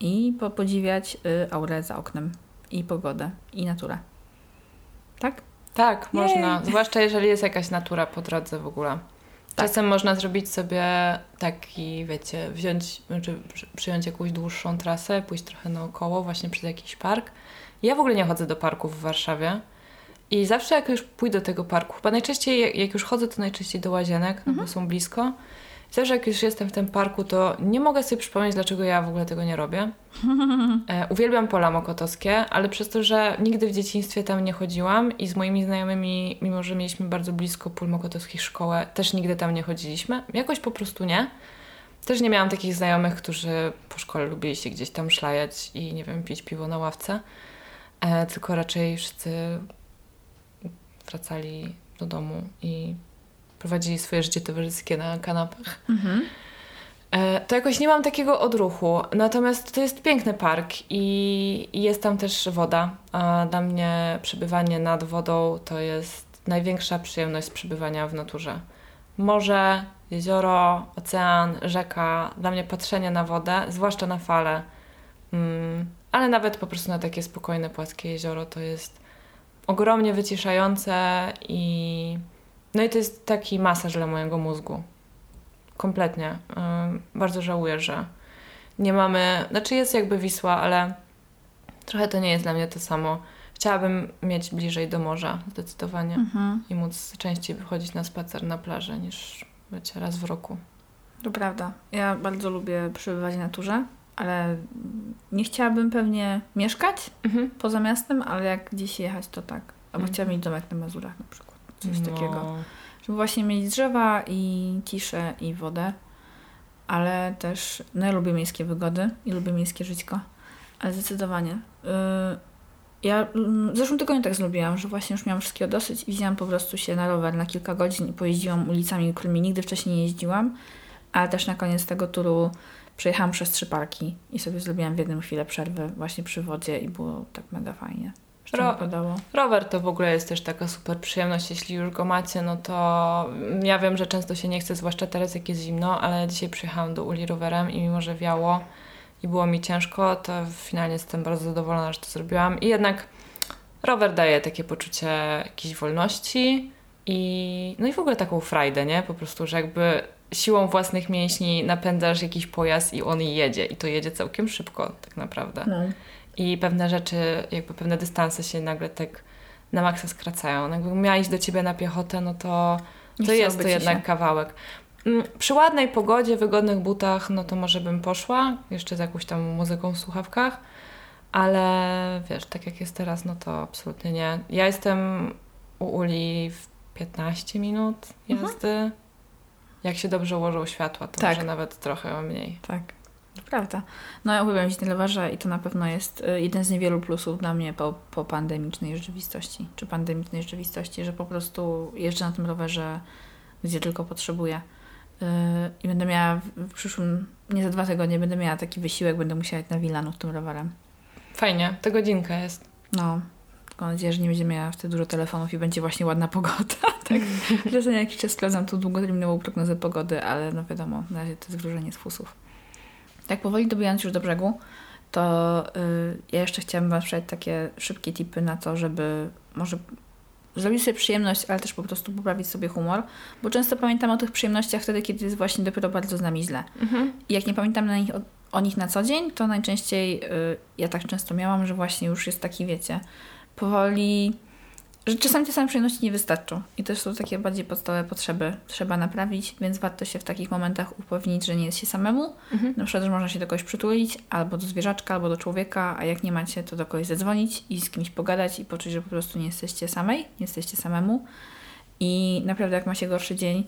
i po- podziwiać y, aurę za oknem i pogodę i naturę. Tak? Tak, Jej. można. Zwłaszcza jeżeli jest jakaś natura po drodze w ogóle. Tak. Czasem można zrobić sobie taki, wiecie, wziąć, znaczy przy- przyjąć jakąś dłuższą trasę, pójść trochę naokoło, właśnie przez jakiś park. Ja w ogóle nie chodzę do parków w Warszawie. I zawsze jak już pójdę do tego parku, chyba najczęściej, jak- już chodzę, to najczęściej do łazienek, no bo są blisko. Zawsze jak już jestem w tym parku, to nie mogę sobie przypomnieć, dlaczego ja w ogóle tego nie robię. E, uwielbiam pola mokotowskie, ale przez to, że nigdy w dzieciństwie tam nie chodziłam i z moimi znajomymi, mimo że mieliśmy bardzo blisko pól mokotowskich szkołę, też nigdy tam nie chodziliśmy. Jakoś po prostu nie. Też nie miałam takich znajomych, którzy po szkole lubili się gdzieś tam szlajać i, nie wiem, pić piwo na ławce. E, tylko raczej wszyscy wracali do domu i prowadzili swoje życie towarzyskie na kanapach. Mhm. E, To jakoś nie mam takiego odruchu. Natomiast to jest piękny park i i jest tam też woda. A dla mnie przebywanie nad wodą to jest największa przyjemność z przebywania w naturze. Morze, jezioro, ocean, rzeka. Dla mnie patrzenie na wodę, zwłaszcza na fale, mm, ale nawet po prostu na takie spokojne, płaskie jezioro to jest ogromnie wyciszające i no i to jest taki masaż dla mojego mózgu. Kompletnie. Ym, bardzo żałuję, że nie mamy. Znaczy, jest jakby Wisła, ale trochę to nie jest dla mnie to samo. Chciałabym mieć bliżej do morza, zdecydowanie. Mhm. I móc częściej wychodzić na spacer na plażę niż wiecie, raz w roku. To prawda. Ja bardzo lubię przebywać w naturze, ale nie chciałabym pewnie mieszkać poza miastem, ale jak gdzieś jechać, to tak. Albo Mhm. chciałabym mieć domek na Mazurach na przykład. Coś No. takiego. Żeby właśnie mieć drzewa i ciszę i wodę, ale też, no ja lubię miejskie wygody i lubię miejskie żyćko, ale zdecydowanie. Yy, ja mm, w zeszłym tygodniu tak zrobiłam, że właśnie już miałam wszystkiego dosyć i wzięłam po prostu się na rower na kilka godzin i pojeździłam ulicami, którymi nigdy wcześniej nie jeździłam, ale też na koniec tego turu przejechałam przez trzy parki i sobie zrobiłam w jednym chwilę przerwy właśnie przy wodzie i było tak mega fajnie. Ro-. Rower to w ogóle jest też taka super przyjemność, jeśli już go macie, no to ja wiem, że często się nie chce, zwłaszcza teraz jak jest zimno, ale dzisiaj przyjechałam do Uli rowerem i mimo, że wiało i było mi ciężko, to finalnie jestem bardzo zadowolona, że to zrobiłam i jednak rower daje takie poczucie jakiejś wolności i no i w ogóle taką frajdę, nie? Po prostu, że jakby siłą własnych mięśni napędzasz jakiś pojazd i on jedzie i to jedzie całkiem szybko tak naprawdę No. I pewne rzeczy, jakby pewne dystanse się nagle tak na maksa skracają. No Jakby miała iść do ciebie na piechotę, no to, to jest to jednak się. kawałek. Mm, Przy ładnej pogodzie, wygodnych butach, no to może bym poszła, jeszcze z jakąś tam muzyką w słuchawkach, ale wiesz, tak jak jest teraz, no to absolutnie nie. Ja jestem u Uli w 15 minut jazdy. Mhm. Jak się dobrze ułożą światła, to tak. może nawet trochę mniej. Tak, prawda. No ja uwielbiam jeździć na rowerze i to na pewno jest y, jeden z niewielu plusów dla mnie po, po pandemicznej rzeczywistości, czy pandemicznej rzeczywistości, że po prostu jeżdżę na tym rowerze, gdzie tylko potrzebuję. Yy, I będę miała w przyszłym, nie za dwa tygodnie, będę miała taki wysiłek, będę musiała jechać na Wilanów tym rowerem. Fajnie, to godzinka jest. No, tylko mam nadzieję, że nie będzie miała wtedy dużo telefonów i będzie właśnie ładna pogoda. tak, że za jakiś czas sprawdzam tu długoterminową prognozę pogody, ale no wiadomo, na razie to jest wróżenie z fusów. Tak powoli dobijając już do brzegu, to yy, ja jeszcze chciałabym Wam sprzedać takie szybkie tipy na to, żeby może zrobić sobie przyjemność, ale też po prostu poprawić sobie humor, bo często pamiętam o tych przyjemnościach wtedy, kiedy jest właśnie dopiero bardzo z nami źle. Mhm. I jak nie pamiętam na nich, o, o, nich na co dzień, to najczęściej yy, ja tak często miałam, że właśnie już jest taki, wiecie, powoli że czasami te same przyjemności nie wystarczą i to są takie bardziej podstawowe potrzeby trzeba naprawić, więc warto się w takich momentach upewnić, że nie jest się samemu. Mhm. Na przykład, że można się do kogoś przytulić, albo do zwierzaczka, albo do człowieka, a jak nie macie, to do kogoś zadzwonić i z kimś pogadać i poczuć, że po prostu nie jesteście samej, nie jesteście samemu. I naprawdę jak ma się gorszy dzień,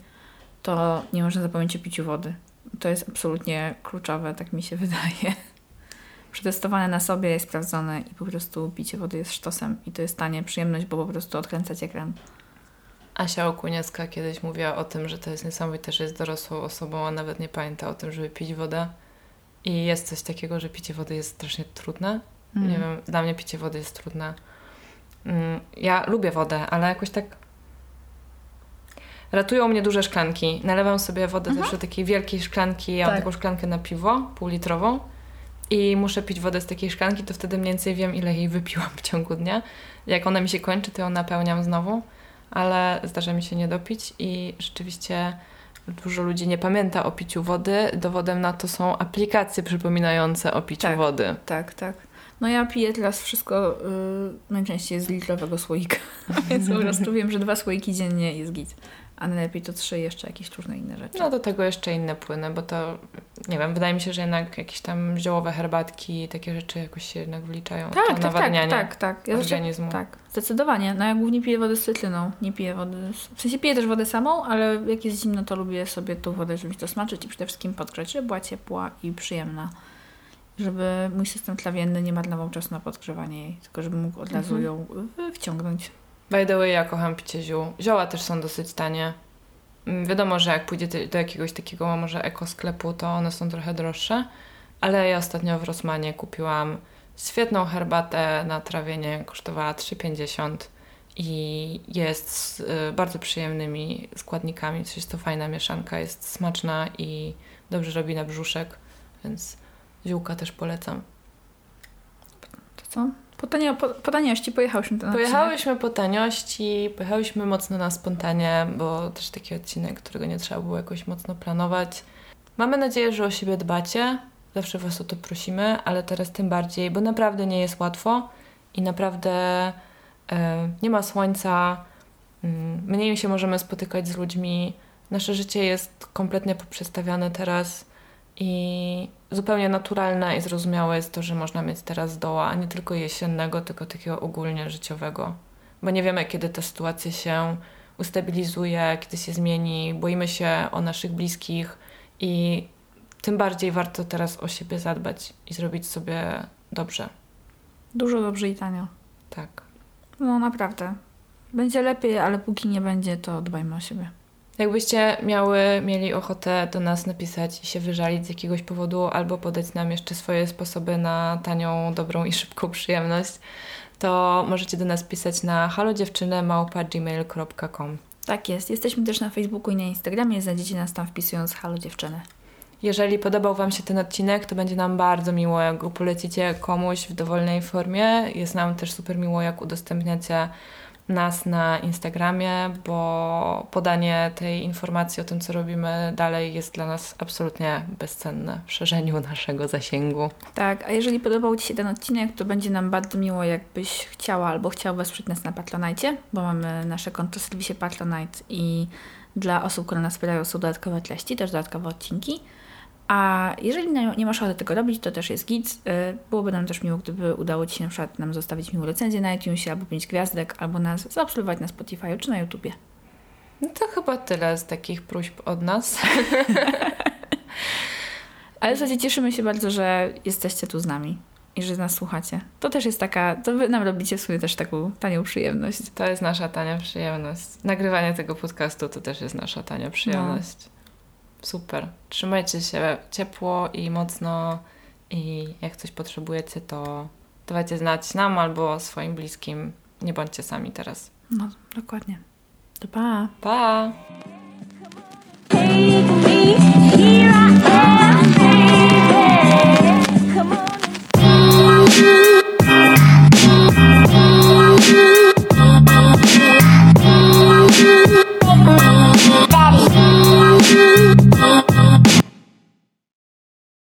to nie można zapomnieć o piciu wody. To jest absolutnie kluczowe, tak mi się wydaje przetestowane na sobie, sprawdzone i po prostu picie wody jest sztosem i to jest tanie przyjemność, bo po prostu odkręcacie kran. Asia Okuniecka kiedyś mówiła o tym, że to jest niesamowite, że jest dorosłą osobą, a nawet nie pamięta o tym, żeby pić wodę. I jest coś takiego, że picie wody jest strasznie trudne. Mm. Nie wiem, dla mnie picie wody jest trudne. Mm, ja lubię wodę, ale jakoś tak ratują mnie duże szklanki. Nalewam sobie wodę mhm. do takiej wielkiej szklanki. Ja tak. mam taką szklankę na piwo, półlitrową i muszę pić wodę z takiej szklanki, to wtedy mniej więcej wiem, ile jej wypiłam w ciągu dnia. Jak ona mi się kończy, to ją napełniam znowu, ale zdarza mi się nie dopić i rzeczywiście dużo ludzi nie pamięta o piciu wody. Dowodem na to są aplikacje przypominające o piciu tak, wody. Tak, tak. No ja piję teraz wszystko yy, najczęściej z litrowego słoika, więc po prostu wiem, że dwa słoiki dziennie jest git a najlepiej to trzy jeszcze jakieś różne inne rzeczy. No do tego jeszcze inne płyny, bo to nie wiem, wydaje mi się, że jednak jakieś tam ziołowe herbatki, takie rzeczy jakoś się jednak wliczają tak, to tak, nawadnianie tak, tak, tak. Ja organizmu. tak, zdecydowanie. No ja głównie piję wodę z cytryną, nie piję wody, w sensie piję też wodę samą, ale jak jest zimno, to lubię sobie tą wodę, żeby to smaczyć i przede wszystkim podgrzać, żeby była ciepła i przyjemna. Żeby mój system trawienny nie marnował czasu na podgrzewanie jej, tylko żeby mógł od razu mhm. ją wciągnąć. By the way, ja kocham picie ziół. Zioła też są dosyć tanie. Mm, wiadomo, że jak pójdzie do jakiegoś takiego może ekosklepu, to one są trochę droższe, ale ja ostatnio w Rosmanie kupiłam świetną herbatę na trawienie, kosztowała 3,50 i jest z y, bardzo przyjemnymi składnikami. Coś jest to fajna mieszanka, jest smaczna i dobrze robi na brzuszek, więc ziółka też polecam. To co? Po, tanio, po, po taniości pojechałyśmy ten Pojechałyśmy odcinek. po taniości, pojechałyśmy mocno na spontanie, bo też taki odcinek, którego nie trzeba było jakoś mocno planować. Mamy nadzieję, że o siebie dbacie. Zawsze Was o to prosimy, ale teraz tym bardziej, bo naprawdę nie jest łatwo i naprawdę e, nie ma słońca. Mm, mniej się możemy spotykać z ludźmi. Nasze życie jest kompletnie poprzestawiane teraz i zupełnie naturalne i zrozumiałe jest to, że można mieć teraz doła, a nie tylko jesiennego, tylko takiego ogólnie życiowego. Bo nie wiemy, kiedy ta sytuacja się ustabilizuje, kiedy się zmieni, boimy się o naszych bliskich i tym bardziej warto teraz o siebie zadbać i zrobić sobie dobrze. Dużo dobrze i tanio. Tak. No naprawdę. Będzie lepiej, ale póki nie będzie, to dbajmy o siebie. Jakbyście miały, mieli ochotę do nas napisać i się wyżalić z jakiegoś powodu, albo podać nam jeszcze swoje sposoby na tanią, dobrą i szybką przyjemność, to możecie do nas pisać na halodziewczynę.gmail.com Tak jest. Jesteśmy też na Facebooku i na Instagramie. Znajdziecie nas tam wpisując Halo Dziewczyny. Jeżeli podobał Wam się ten odcinek, to będzie nam bardzo miło, jak go polecicie komuś w dowolnej formie. Jest nam też super miło, jak udostępniacie nas na Instagramie, bo podanie tej informacji o tym, co robimy dalej jest dla nas absolutnie bezcenne w szerzeniu naszego zasięgu. Tak, a jeżeli podobał Ci się ten odcinek, to będzie nam bardzo miło, jakbyś chciała albo chciał wesprzeć nas na Patronite, bo mamy nasze konto w serwisie Patronite i dla osób, które nas wspierają są dodatkowe treści, też dodatkowe odcinki. A jeżeli nie, masz ochoty tego robić, to też jest git. Y, byłoby nam też miło, gdyby udało Ci się na przykład nam zostawić miłą recenzję na iTunesie, albo pięć gwiazdek, albo nas zaobserwować na Spotify czy na YouTubie. No to chyba tyle z takich próśb od nas. Ale w zasadzie cieszymy się bardzo, że jesteście tu z nami i że nas słuchacie. To też jest taka, to wy nam robicie w sumie też taką tanią przyjemność. To jest nasza tania przyjemność. Nagrywanie tego podcastu to też jest nasza tania przyjemność. No. Super. Trzymajcie się ciepło i mocno i jak coś potrzebujecie, to dawajcie znać nam albo swoim bliskim. Nie bądźcie sami teraz. No, dokładnie. To pa. Pa. Hey.